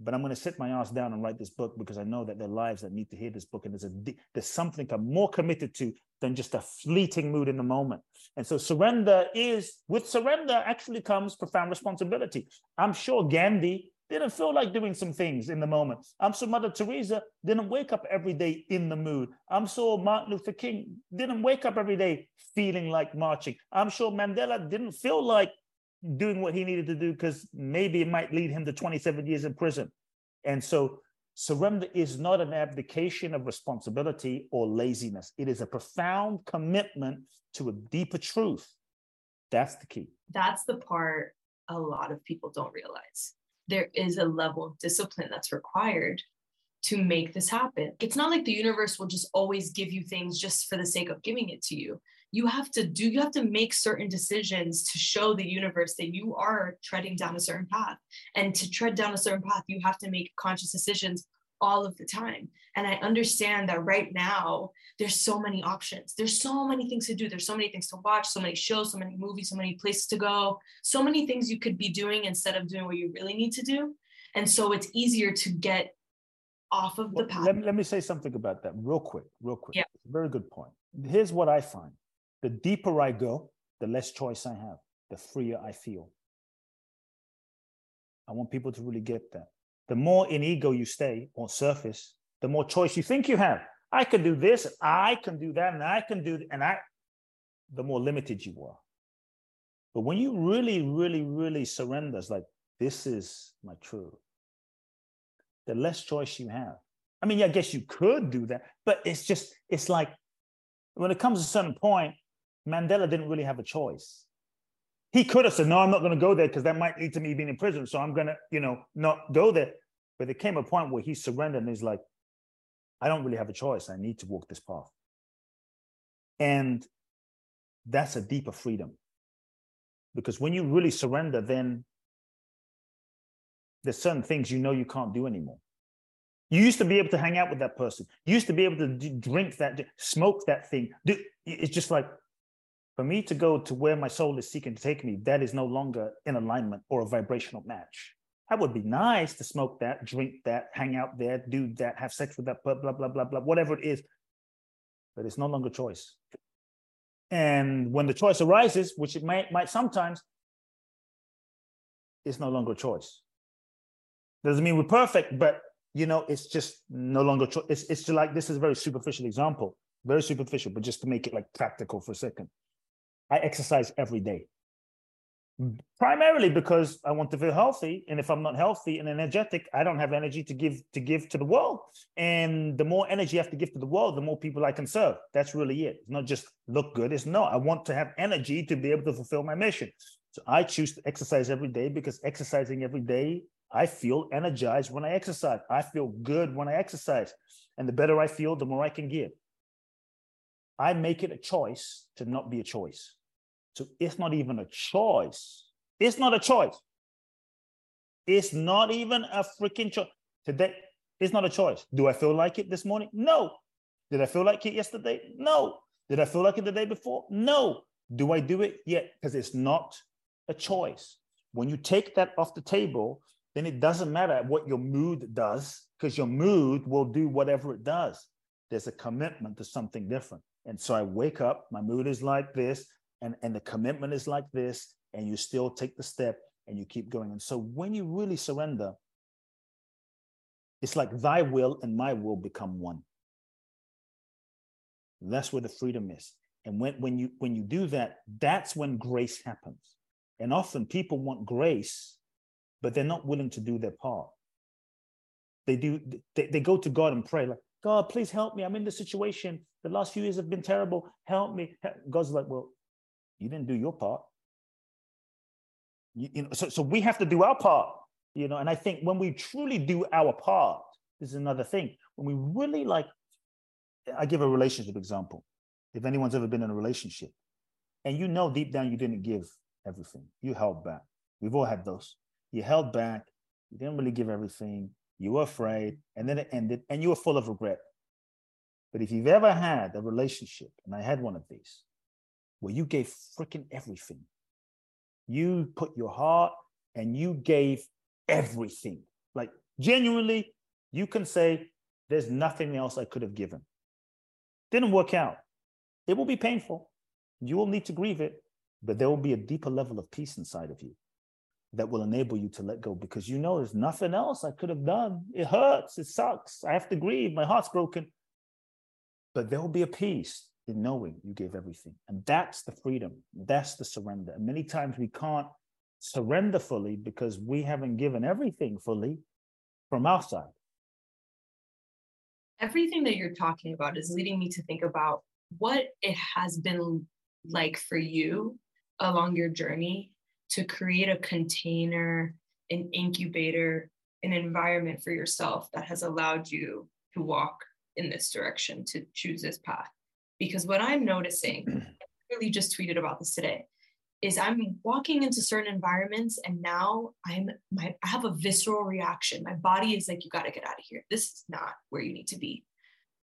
A: But I'm going to sit my ass down and write this book because I know that there are lives that need to hear this book. And there's, a, there's something I'm more committed to than just a fleeting mood in the moment. And so surrender is, with surrender actually comes profound responsibility. I'm sure Gandhi didn't feel like doing some things in the moment. I'm sure Mother Teresa didn't wake up every day in the mood. I'm sure Martin Luther King didn't wake up every day feeling like marching. I'm sure Mandela didn't feel like doing what he needed to do because maybe it might lead him to 27 years in prison. And so surrender is not an abdication of responsibility or laziness. It is a profound commitment to a deeper truth. That's the key.
C: That's the part a lot of people don't realize there is a level of discipline that's required to make this happen. It's not like the universe will just always give you things just for the sake of giving it to you. You have to do, you have to make certain decisions to show the universe that you are treading down a certain path. And to tread down a certain path, you have to make conscious decisions all of the time. And I understand that right now there's so many options. There's so many things to do. There's so many things to watch, so many shows, so many movies, so many places to go, so many things you could be doing instead of doing what you really need to do. And so it's easier to get off of the path.
A: Let, let me say something about that real quick, real quick. Yeah. Very good point. Here's what I find the deeper I go, the less choice I have, the freer I feel. I want people to really get that the more in ego you stay on surface, the more choice you think you have. I can do this, I can do that, and I can do, and I, the more limited you are. But when you really, really, really surrender, it's like, this is my truth, the less choice you have. I mean, I guess you could do that, but it's just, it's like when it comes to a certain point, Mandela didn't really have a choice. He could have said, no, I'm not going to go there because that might lead to me being in prison. So I'm going to, you know, not go there. But there came a point where he surrendered and he's like, I don't really have a choice. I need to walk this path. And that's a deeper freedom. Because when you really surrender, then there's certain things you know you can't do anymore. You used to be able to hang out with that person. You used to be able to drink that, smoke that thing. It's just like, for me to go to where my soul is seeking to take me, that is no longer in alignment or a vibrational match. That would be nice to smoke that, drink that, hang out there, do that, have sex with that, blah, blah, blah, blah, blah, whatever it is. But it's no longer choice. And when the choice arises, which it might, might sometimes, it's no longer choice. Doesn't mean we're perfect, but you know, it's just no longer choice. It's, it's just like this is a very superficial example, very superficial, but just to make it like practical for a second. I exercise every day. Primarily because I want to feel healthy. And if I'm not healthy and energetic, I don't have energy to give to give to the world. And the more energy I have to give to the world, the more people I can serve. That's really it. It's not just look good. It's no, I want to have energy to be able to fulfill my mission. So I choose to exercise every day because exercising every day, I feel energized when I exercise. I feel good when I exercise. And the better I feel, the more I can give. I make it a choice to not be a choice. So it's not even a choice. It's not a choice. It's not even a freaking choice. Today, It's not a choice. Do I feel like it this morning? No. Did I feel like it yesterday? No. Did I feel like it the day before? No. Do I do it? Yeah, because it's not a choice. When you take that off the table, then it doesn't matter what your mood does, because your mood will do whatever it does. There's a commitment to something different. And so I wake up, my mood is like this, and, and the commitment is like this, and you still take the step and you keep going. And so when you really surrender, it's like thy will and my will become one. That's where the freedom is. And when, when you when you do that, that's when grace happens. And often people want grace, but they're not willing to do their part. They do they, they go to God and pray, like, God, please help me. I'm in this situation. The last few years have been terrible. Help me. God's like, well, you didn't do your part. You, you know, so, so we have to do our part, you know. And I think when we truly do our part, this is another thing. When we really like, I give a relationship example. If anyone's ever been in a relationship, and you know deep down you didn't give everything, you held back. We've all had those. You held back. You didn't really give everything. You were afraid, and then it ended, and you were full of regret. But if you've ever had a relationship, and I had one of these, where you gave freaking everything, you put your heart and you gave everything. Like genuinely, you can say, There's nothing else I could have given. Didn't work out. It will be painful. You will need to grieve it, but there will be a deeper level of peace inside of you that will enable you to let go because you know there's nothing else I could have done. It hurts. It sucks. I have to grieve. My heart's broken. But there will be a peace in knowing you gave everything. And that's the freedom. That's the surrender. And many times we can't surrender fully because we haven't given everything fully from our side.
C: Everything that you're talking about is leading me to think about what it has been like for you along your journey to create a container, an incubator, an environment for yourself that has allowed you to walk in this direction, to choose this path. Because what I'm noticing, I really just tweeted about this today, is I'm walking into certain environments and now I'm my I have a visceral reaction. My body is like, you got to get out of here. This is not where you need to be.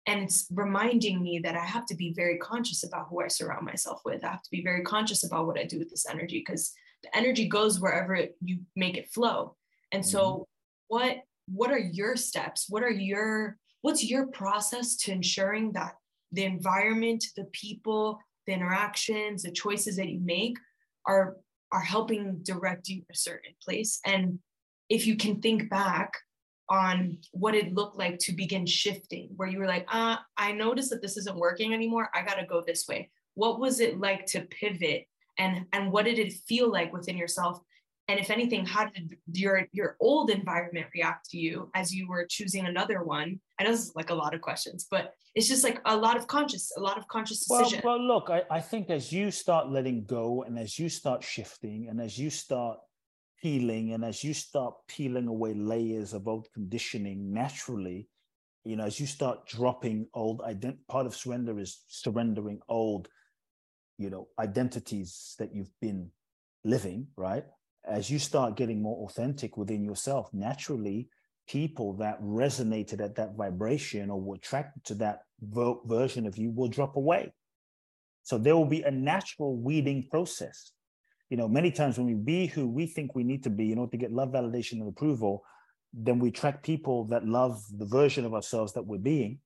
C: And it's reminding me that I have to be very conscious about who I surround myself with. I have to be very conscious about what I do with this energy because the energy goes wherever it, you make it flow. And so mm-hmm. what what are your steps? What are your what's your process to ensuring that the environment, the people, the interactions, the choices that you make are are helping direct you a certain place. And if you can think back on what it looked like to begin shifting, where you were like, uh, I noticed that this isn't working anymore. I got to go this way. What was it like to pivot? And, and what did it feel like within yourself and if anything how did your your old environment react to you as you were choosing another one i know this is like a lot of questions but it's just like a lot of conscious a lot of conscious decision.
A: well, well look I, I think as you start letting go and as you start shifting and as you start healing and as you start peeling away layers of old conditioning naturally you know as you start dropping old ident part of surrender is surrendering old you know identities that you've been living right? As you start getting more authentic within yourself, naturally, people that resonated at that vibration or were attracted to that ver- version of you will drop away. So there will be a natural weeding process. You know, many times when we be who we think we need to be in order to get love, validation, and approval, then we attract people that love the version of ourselves that we're being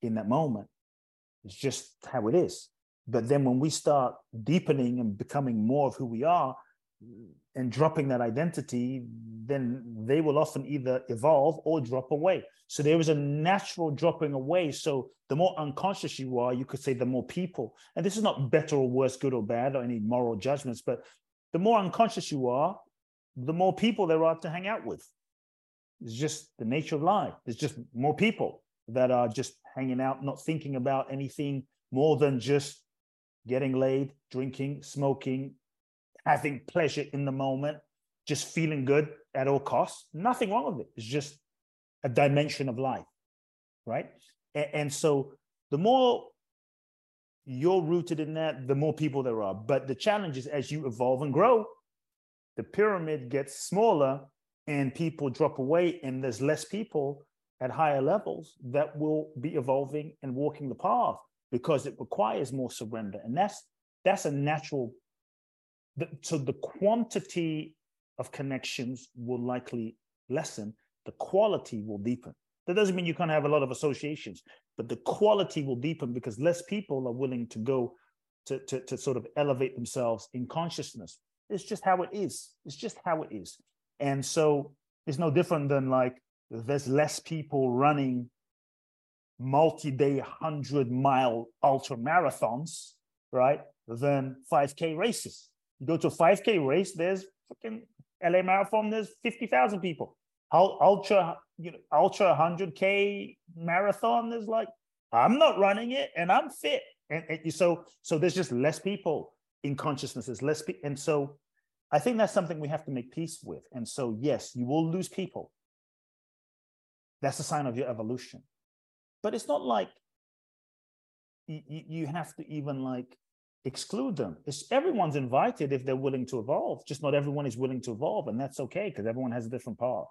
A: in that moment. It's just how it is. But then when we start deepening and becoming more of who we are, and dropping that identity, then they will often either evolve or drop away. So there is a natural dropping away. So the more unconscious you are, you could say the more people, and this is not better or worse, good or bad, or any moral judgments, but the more unconscious you are, the more people there are to hang out with. It's just the nature of life. There's just more people that are just hanging out, not thinking about anything more than just getting laid, drinking, smoking, having pleasure in the moment, just feeling good at all costs. Nothing wrong with it. It's just a dimension of life, right? And, and so the more you're rooted in that, the more people there are. But the challenge is as you evolve and grow, the pyramid gets smaller and people drop away and there's less people. at higher levels that will be evolving and walking the path because it requires more surrender. And that's that's a natural the, so the quantity of connections will likely lessen, the quality will deepen. That doesn't mean you can't have a lot of associations, but the quality will deepen because less people are willing to go to, to, to sort of elevate themselves in consciousness. It's just how it is. It's just how it is. And so it's no different than like there's less people running multi-day 100 mile ultra marathons, right, than 5K races. You go to a 5K race, there's fucking LA Marathon, there's 50,000 people. Ultra, you know, ultra 100K marathon, there's like, I'm not running it and I'm fit. And, and so, so there's just less people in consciousness. There's less people. And so I think that's something we have to make peace with. And so, yes, you will lose people. That's a sign of your evolution. But it's not like you, you have to even like exclude them. It's everyone's invited if they're willing to evolve. Just not everyone is willing to evolve, and that's okay because everyone has a different path.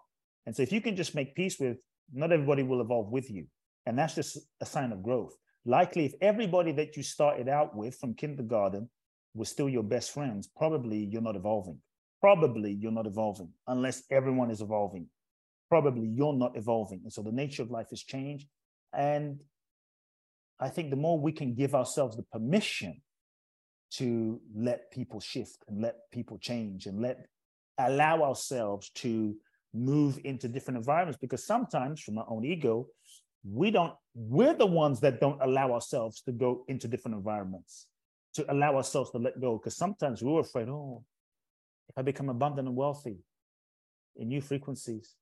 A: And so if you can just make peace with, not everybody will evolve with you, and that's just a sign of growth. Likely, if everybody that you started out with from kindergarten was still your best friends, probably you're not evolving. Probably you're not evolving unless everyone is evolving. Probably you're not evolving. And so the nature of life has changed. And I think the more we can give ourselves the permission to let people shift and let people change and let allow ourselves to move into different environments. Because sometimes from our own ego we don't we're the ones that don't allow ourselves to go into different environments to allow ourselves to let go. Because sometimes we're afraid oh if i become abundant and wealthy in new frequencies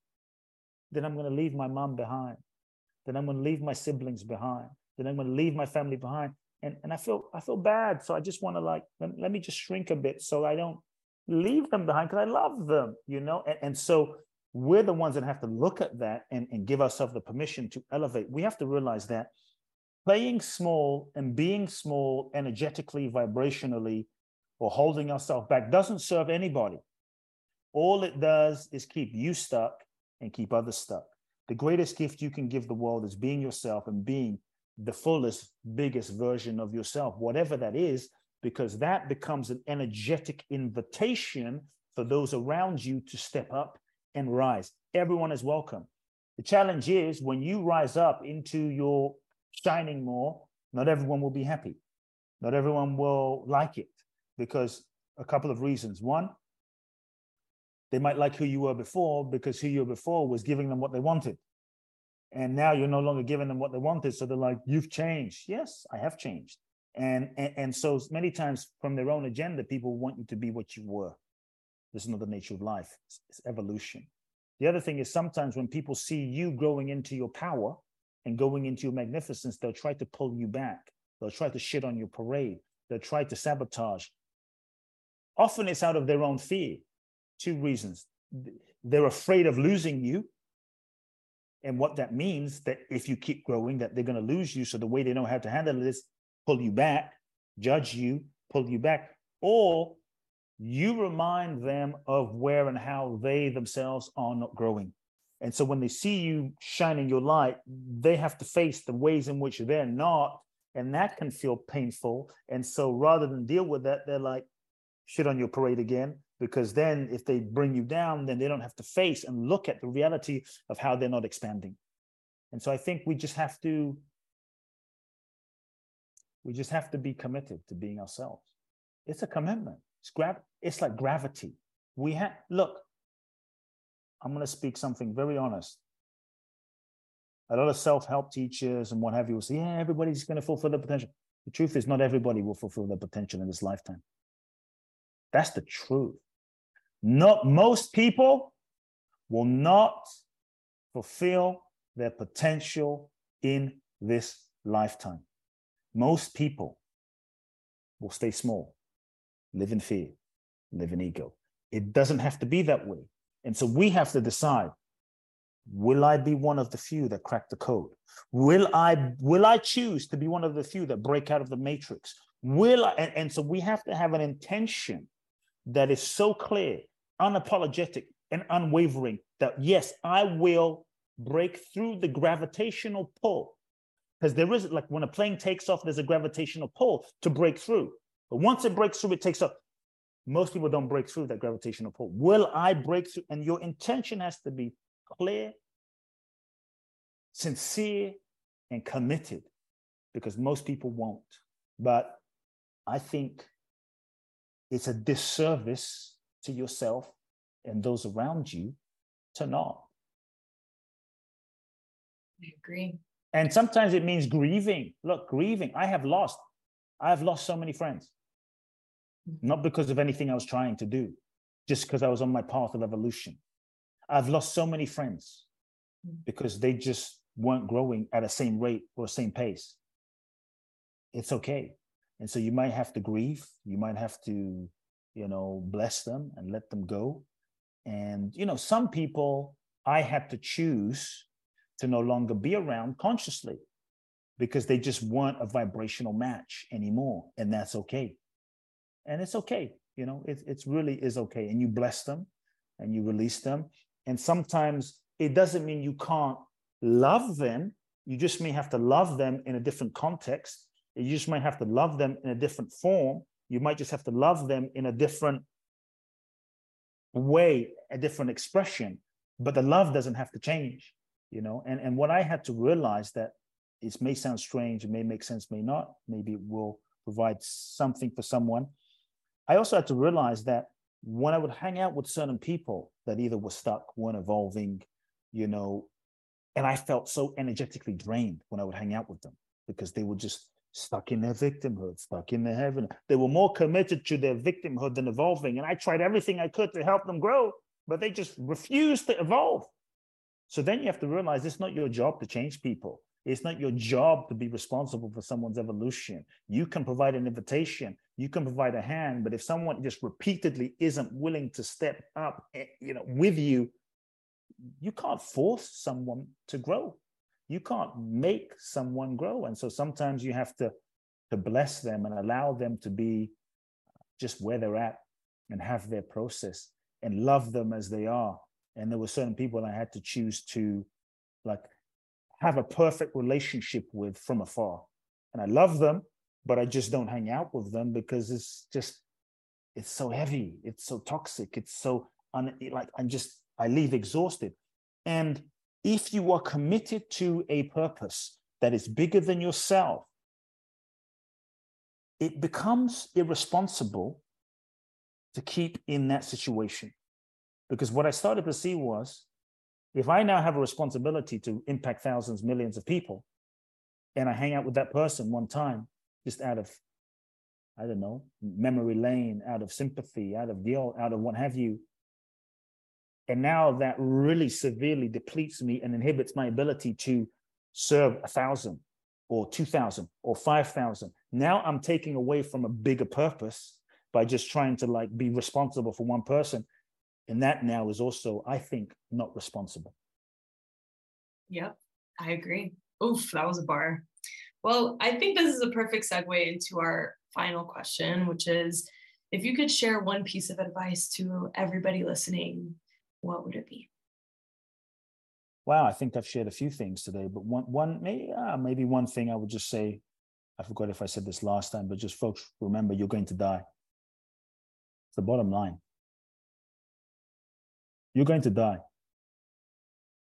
A: then i'm going to leave my mom behind. Then i'm going to leave my siblings behind. Then i'm going to leave my family behind and and I feel I feel bad. So I just want to like let, let, me just shrink a bit so I don't leave them behind because I love them, you know. And, and so we're the ones that have to look at that and, and give ourselves the permission to elevate. We have to realize that playing small and being small energetically, vibrationally, or holding ourselves back doesn't serve anybody. All it does is keep you stuck and keep others stuck. The greatest gift you can give the world is being yourself and being the fullest, biggest version of yourself, whatever that is, because that becomes an energetic invitation for those around you to step up and rise. Everyone is welcome. The challenge is when you rise up into your shining more, not everyone will be happy. Not everyone will like it because a couple of reasons. One, they might like who you were before because who you were before was giving them what they wanted and now you're no longer giving them what they wanted. So they're like you've changed. Yes i have changed. And, and and so many times from their own agenda people want you to be what you were. This is not the nature of life. It's, it's evolution. The other thing is sometimes when people see you growing into your power and going into your magnificence they'll try to pull you back. They'll try to shit on your parade. They'll try to sabotage. Often it's out of their own fear. Two reasons. They're afraid of losing you and what that means that if you keep growing that they're going to lose you. So the way they know how to handle it is pull you back judge you pull you back or you remind them of where and how they themselves are not growing. And so when they see you shining your light they have to face the ways in which they're not and that can feel painful. And so rather than deal with that they're like shit on your parade again because then if they bring you down then they don't have to face and look at the reality of how they're not expanding. And so i think we just have to we just have to be committed to being ourselves. It's a commitment. It's grab it's like gravity. We have look i'm going to speak something very honest. A lot of self-help teachers and what have you will say yeah everybody's going to fulfill their potential. The truth is not everybody will fulfill their potential in this lifetime. That's the truth not most people will not fulfill their potential in this lifetime. Most people will stay small, live in fear, live in ego. It doesn't have to be that way. And so we have to decide will I be one of the few that crack the code? Will I will I choose to be one of the few that break out of the matrix? Will I, and, and so we have to have an intention that is so clear unapologetic and unwavering that yes, I will break through the gravitational pull. Because there is, like when a plane takes off, there's a gravitational pull to break through. But once it breaks through, it takes off. Most people don't break through that gravitational pull. Will I break through? And your intention has to be clear, sincere, and committed because most people won't. But I think it's a disservice to yourself and those around you to not.
C: I agree.
A: And sometimes it means grieving. Look, grieving. I have lost. I have lost so many friends. Mm-hmm. Not because of anything I was trying to do, just because I was on my path of evolution. I've lost so many friends mm-hmm. because they just weren't growing at the same rate or same pace. It's okay. And so you might have to grieve. You might have to, you know, bless them and let them go. And, you know, some people I had to choose to no longer be around consciously because they just weren't a vibrational match anymore. And that's okay. And it's okay. You know, it, it's really is okay. And you bless them and you release them. And sometimes it doesn't mean you can't love them. You just may have to love them in a different context. You just might have to love them in a different form. You might just have to love them in a different way, a different expression. But the love doesn't have to change, you know. And and what I had to realize that it may sound strange, it may make sense, may not. Maybe it will provide something for someone. I also had to realize that when I would hang out with certain people that either were stuck, weren't evolving, you know, and I felt so energetically drained when I would hang out with them because they were just stuck in their victimhood, stuck in their heaven. They were more committed to their victimhood than evolving. And I tried everything I could to help them grow, but they just refused to evolve. So then you have to realize it's not your job to change people. It's not your job to be responsible for someone's evolution. You can provide an invitation, you can provide a hand, but if someone just repeatedly isn't willing to step up, eh, you know, with you, you can't force someone to grow. You can't make someone grow. And so sometimes you have to, to bless them and allow them to be just where they're at and have their process and love them as they are. And there were certain people I had to choose to like have a perfect relationship with from afar. And I love them, but I just don't hang out with them because it's just it's so heavy, it's so toxic, it's so un, like I'm just I leave exhausted. And if you are committed to a purpose that is bigger than yourself, it becomes irresponsible to keep in that situation. Because what I started to see was if I now have a responsibility to impact thousands, millions of people, and I hang out with that person one time, just out of, I don't know, memory lane, out of sympathy, out of guilt, out of what have you, and now that really severely depletes me and inhibits my ability to serve a thousand or 2,000 or 5,000. Now I'm taking away from a bigger purpose by just trying to like be responsible for one person. And that now is also, I think, not responsible.
C: Yep, I agree. Oof, that was a bar. Well, I think this is a perfect segue into our final question, which is if you could share one piece of advice to everybody listening what would it be?
A: Wow, I think I've shared a few things today, but one, one maybe, uh, maybe one thing I would just say, I forgot if I said this last time, but just folks, remember you're going to die. It's the bottom line. You're going to die.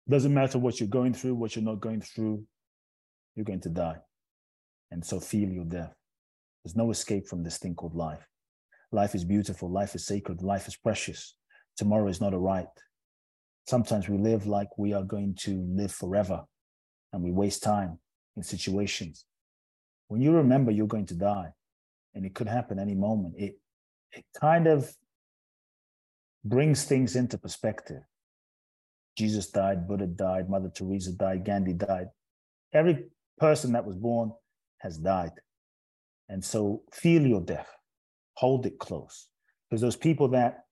A: Doesn't matter what you're going through, what you're not going through, you're going to die. And so feel your death. There's no escape from this thing called life. Life is beautiful, life is sacred, life is precious tomorrow is not a right. Sometimes we live like we are going to live forever and we waste time in situations. When you remember you're going to die and it could happen any moment, it, it kind of brings things into perspective. Jesus died, Buddha died, Mother Teresa died, Gandhi died. Every person that was born has died. And so feel your death, hold it close. Because those people that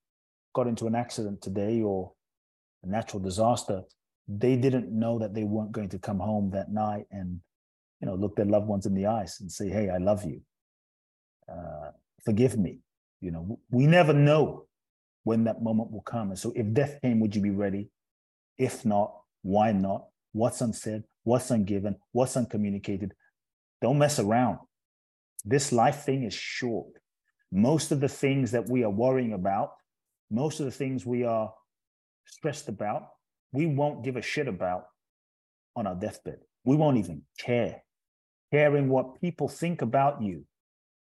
A: got into an accident today or a natural disaster, they didn't know that they weren't going to come home that night and you know look their loved ones in the eyes and say hey i love you. Uh, forgive me. You know we never know when that moment will come. And so if death came would you be ready? If not why not, what's unsaid, what's ungiven, what's uncommunicated. Don't mess around. This life thing is short. Most of the things that we are worrying about, most of the things we are stressed about, we won't give a shit about on our deathbed. We won't even care. Caring what people think about you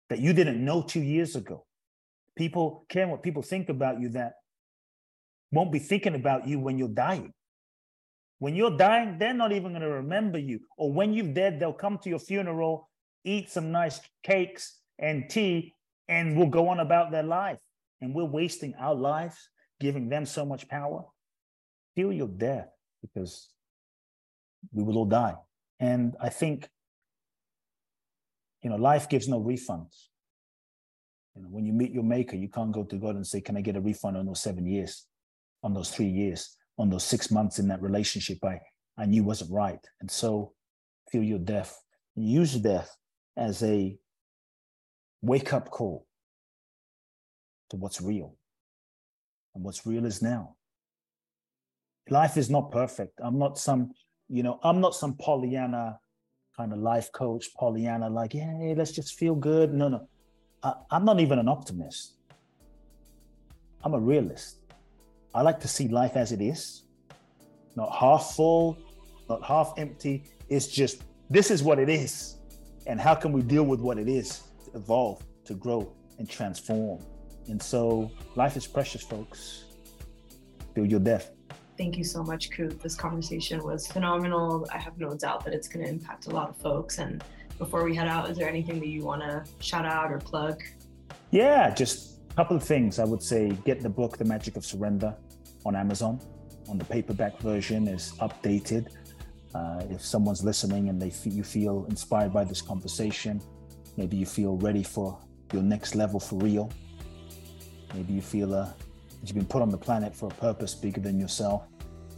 A: that you didn't know two years ago. People caring what people think about you that won't be thinking about you when you're dying. When you're dying, they're not even going to remember you. Or when you're dead, they'll come to your funeral, eat some nice cakes and tea, and will go on about their life. And we're wasting our lives, giving them so much power. Feel your death because we will all die. And I think, you know, life gives no refunds. You know, when you meet your maker, you can't go to God and say, Can I get a refund on those seven years, on those three years, on those six months in that relationship I, I knew wasn't right. And so feel your death use death as a wake up call to what's real. And what's real is now. Life is not perfect. I'm not some you know, I'm not some Pollyanna kind of life coach, Pollyanna, like, yeah, let's just feel good. No, no. I, I'm not even an optimist. I'm a realist. I like to see life as it is, not half full, not half empty. It's just, this is what it is. And how can we deal with what it is to evolve, to grow, and transform? And so life is precious, folks. Feel your death.
C: Thank you so much, Kute. This conversation was phenomenal. I have no doubt that it's going to impact a lot of folks. And before we head out, is there anything that you want to shout out or plug?
A: Yeah, just a couple of things. I would say get the book, The Magic of Surrender, on Amazon. On the paperback version is updated. Uh, if someone's listening and they f- you feel inspired by this conversation, maybe you feel ready for your next level for real. Maybe you feel uh, You've been put on the planet for a purpose bigger than yourself.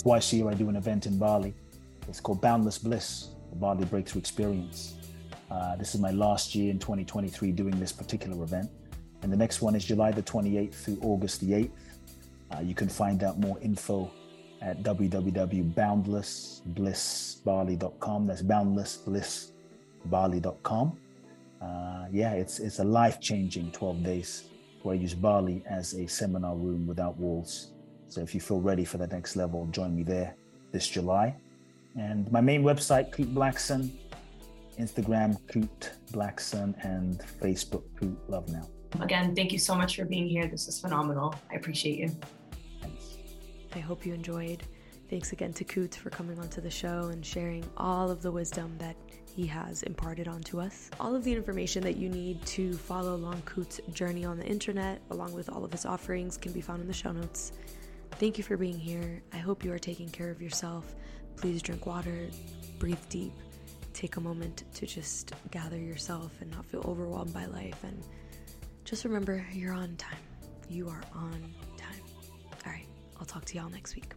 A: Twice a year, I do an event in Bali. It's called Boundless Bliss, the Bali Breakthrough Experience. Uh, this is my last year in 2023 doing this particular event. And the next one is July the 28th through August the 8th. Uh, you can find out more info at www.boundlessblissbali.com. That's boundlessblissbali.com. Uh, yeah, it's it's a life changing 12 days where I use Bali as a seminar room without walls. So if you feel ready for the next level, join me there this July. And my main website, Kute Blackson, Instagram, Kute Blackson, and Facebook, Kute Love Now.
C: Again, thank you so much for being here. This is phenomenal. I appreciate you.
A: Thanks.
C: I hope you enjoyed. Thanks again to Kute for coming onto the show and sharing all of the wisdom that he has imparted onto us. All of the information that you need to follow along Kute's journey on the internet, along with all of his offerings, can be found in the show notes. Thank you for being here. I hope you are taking care of yourself. Please drink water, breathe deep, take a moment to just gather yourself and not feel overwhelmed by life. And just remember, you're on time. You are on time. All right, I'll talk to y'all next week.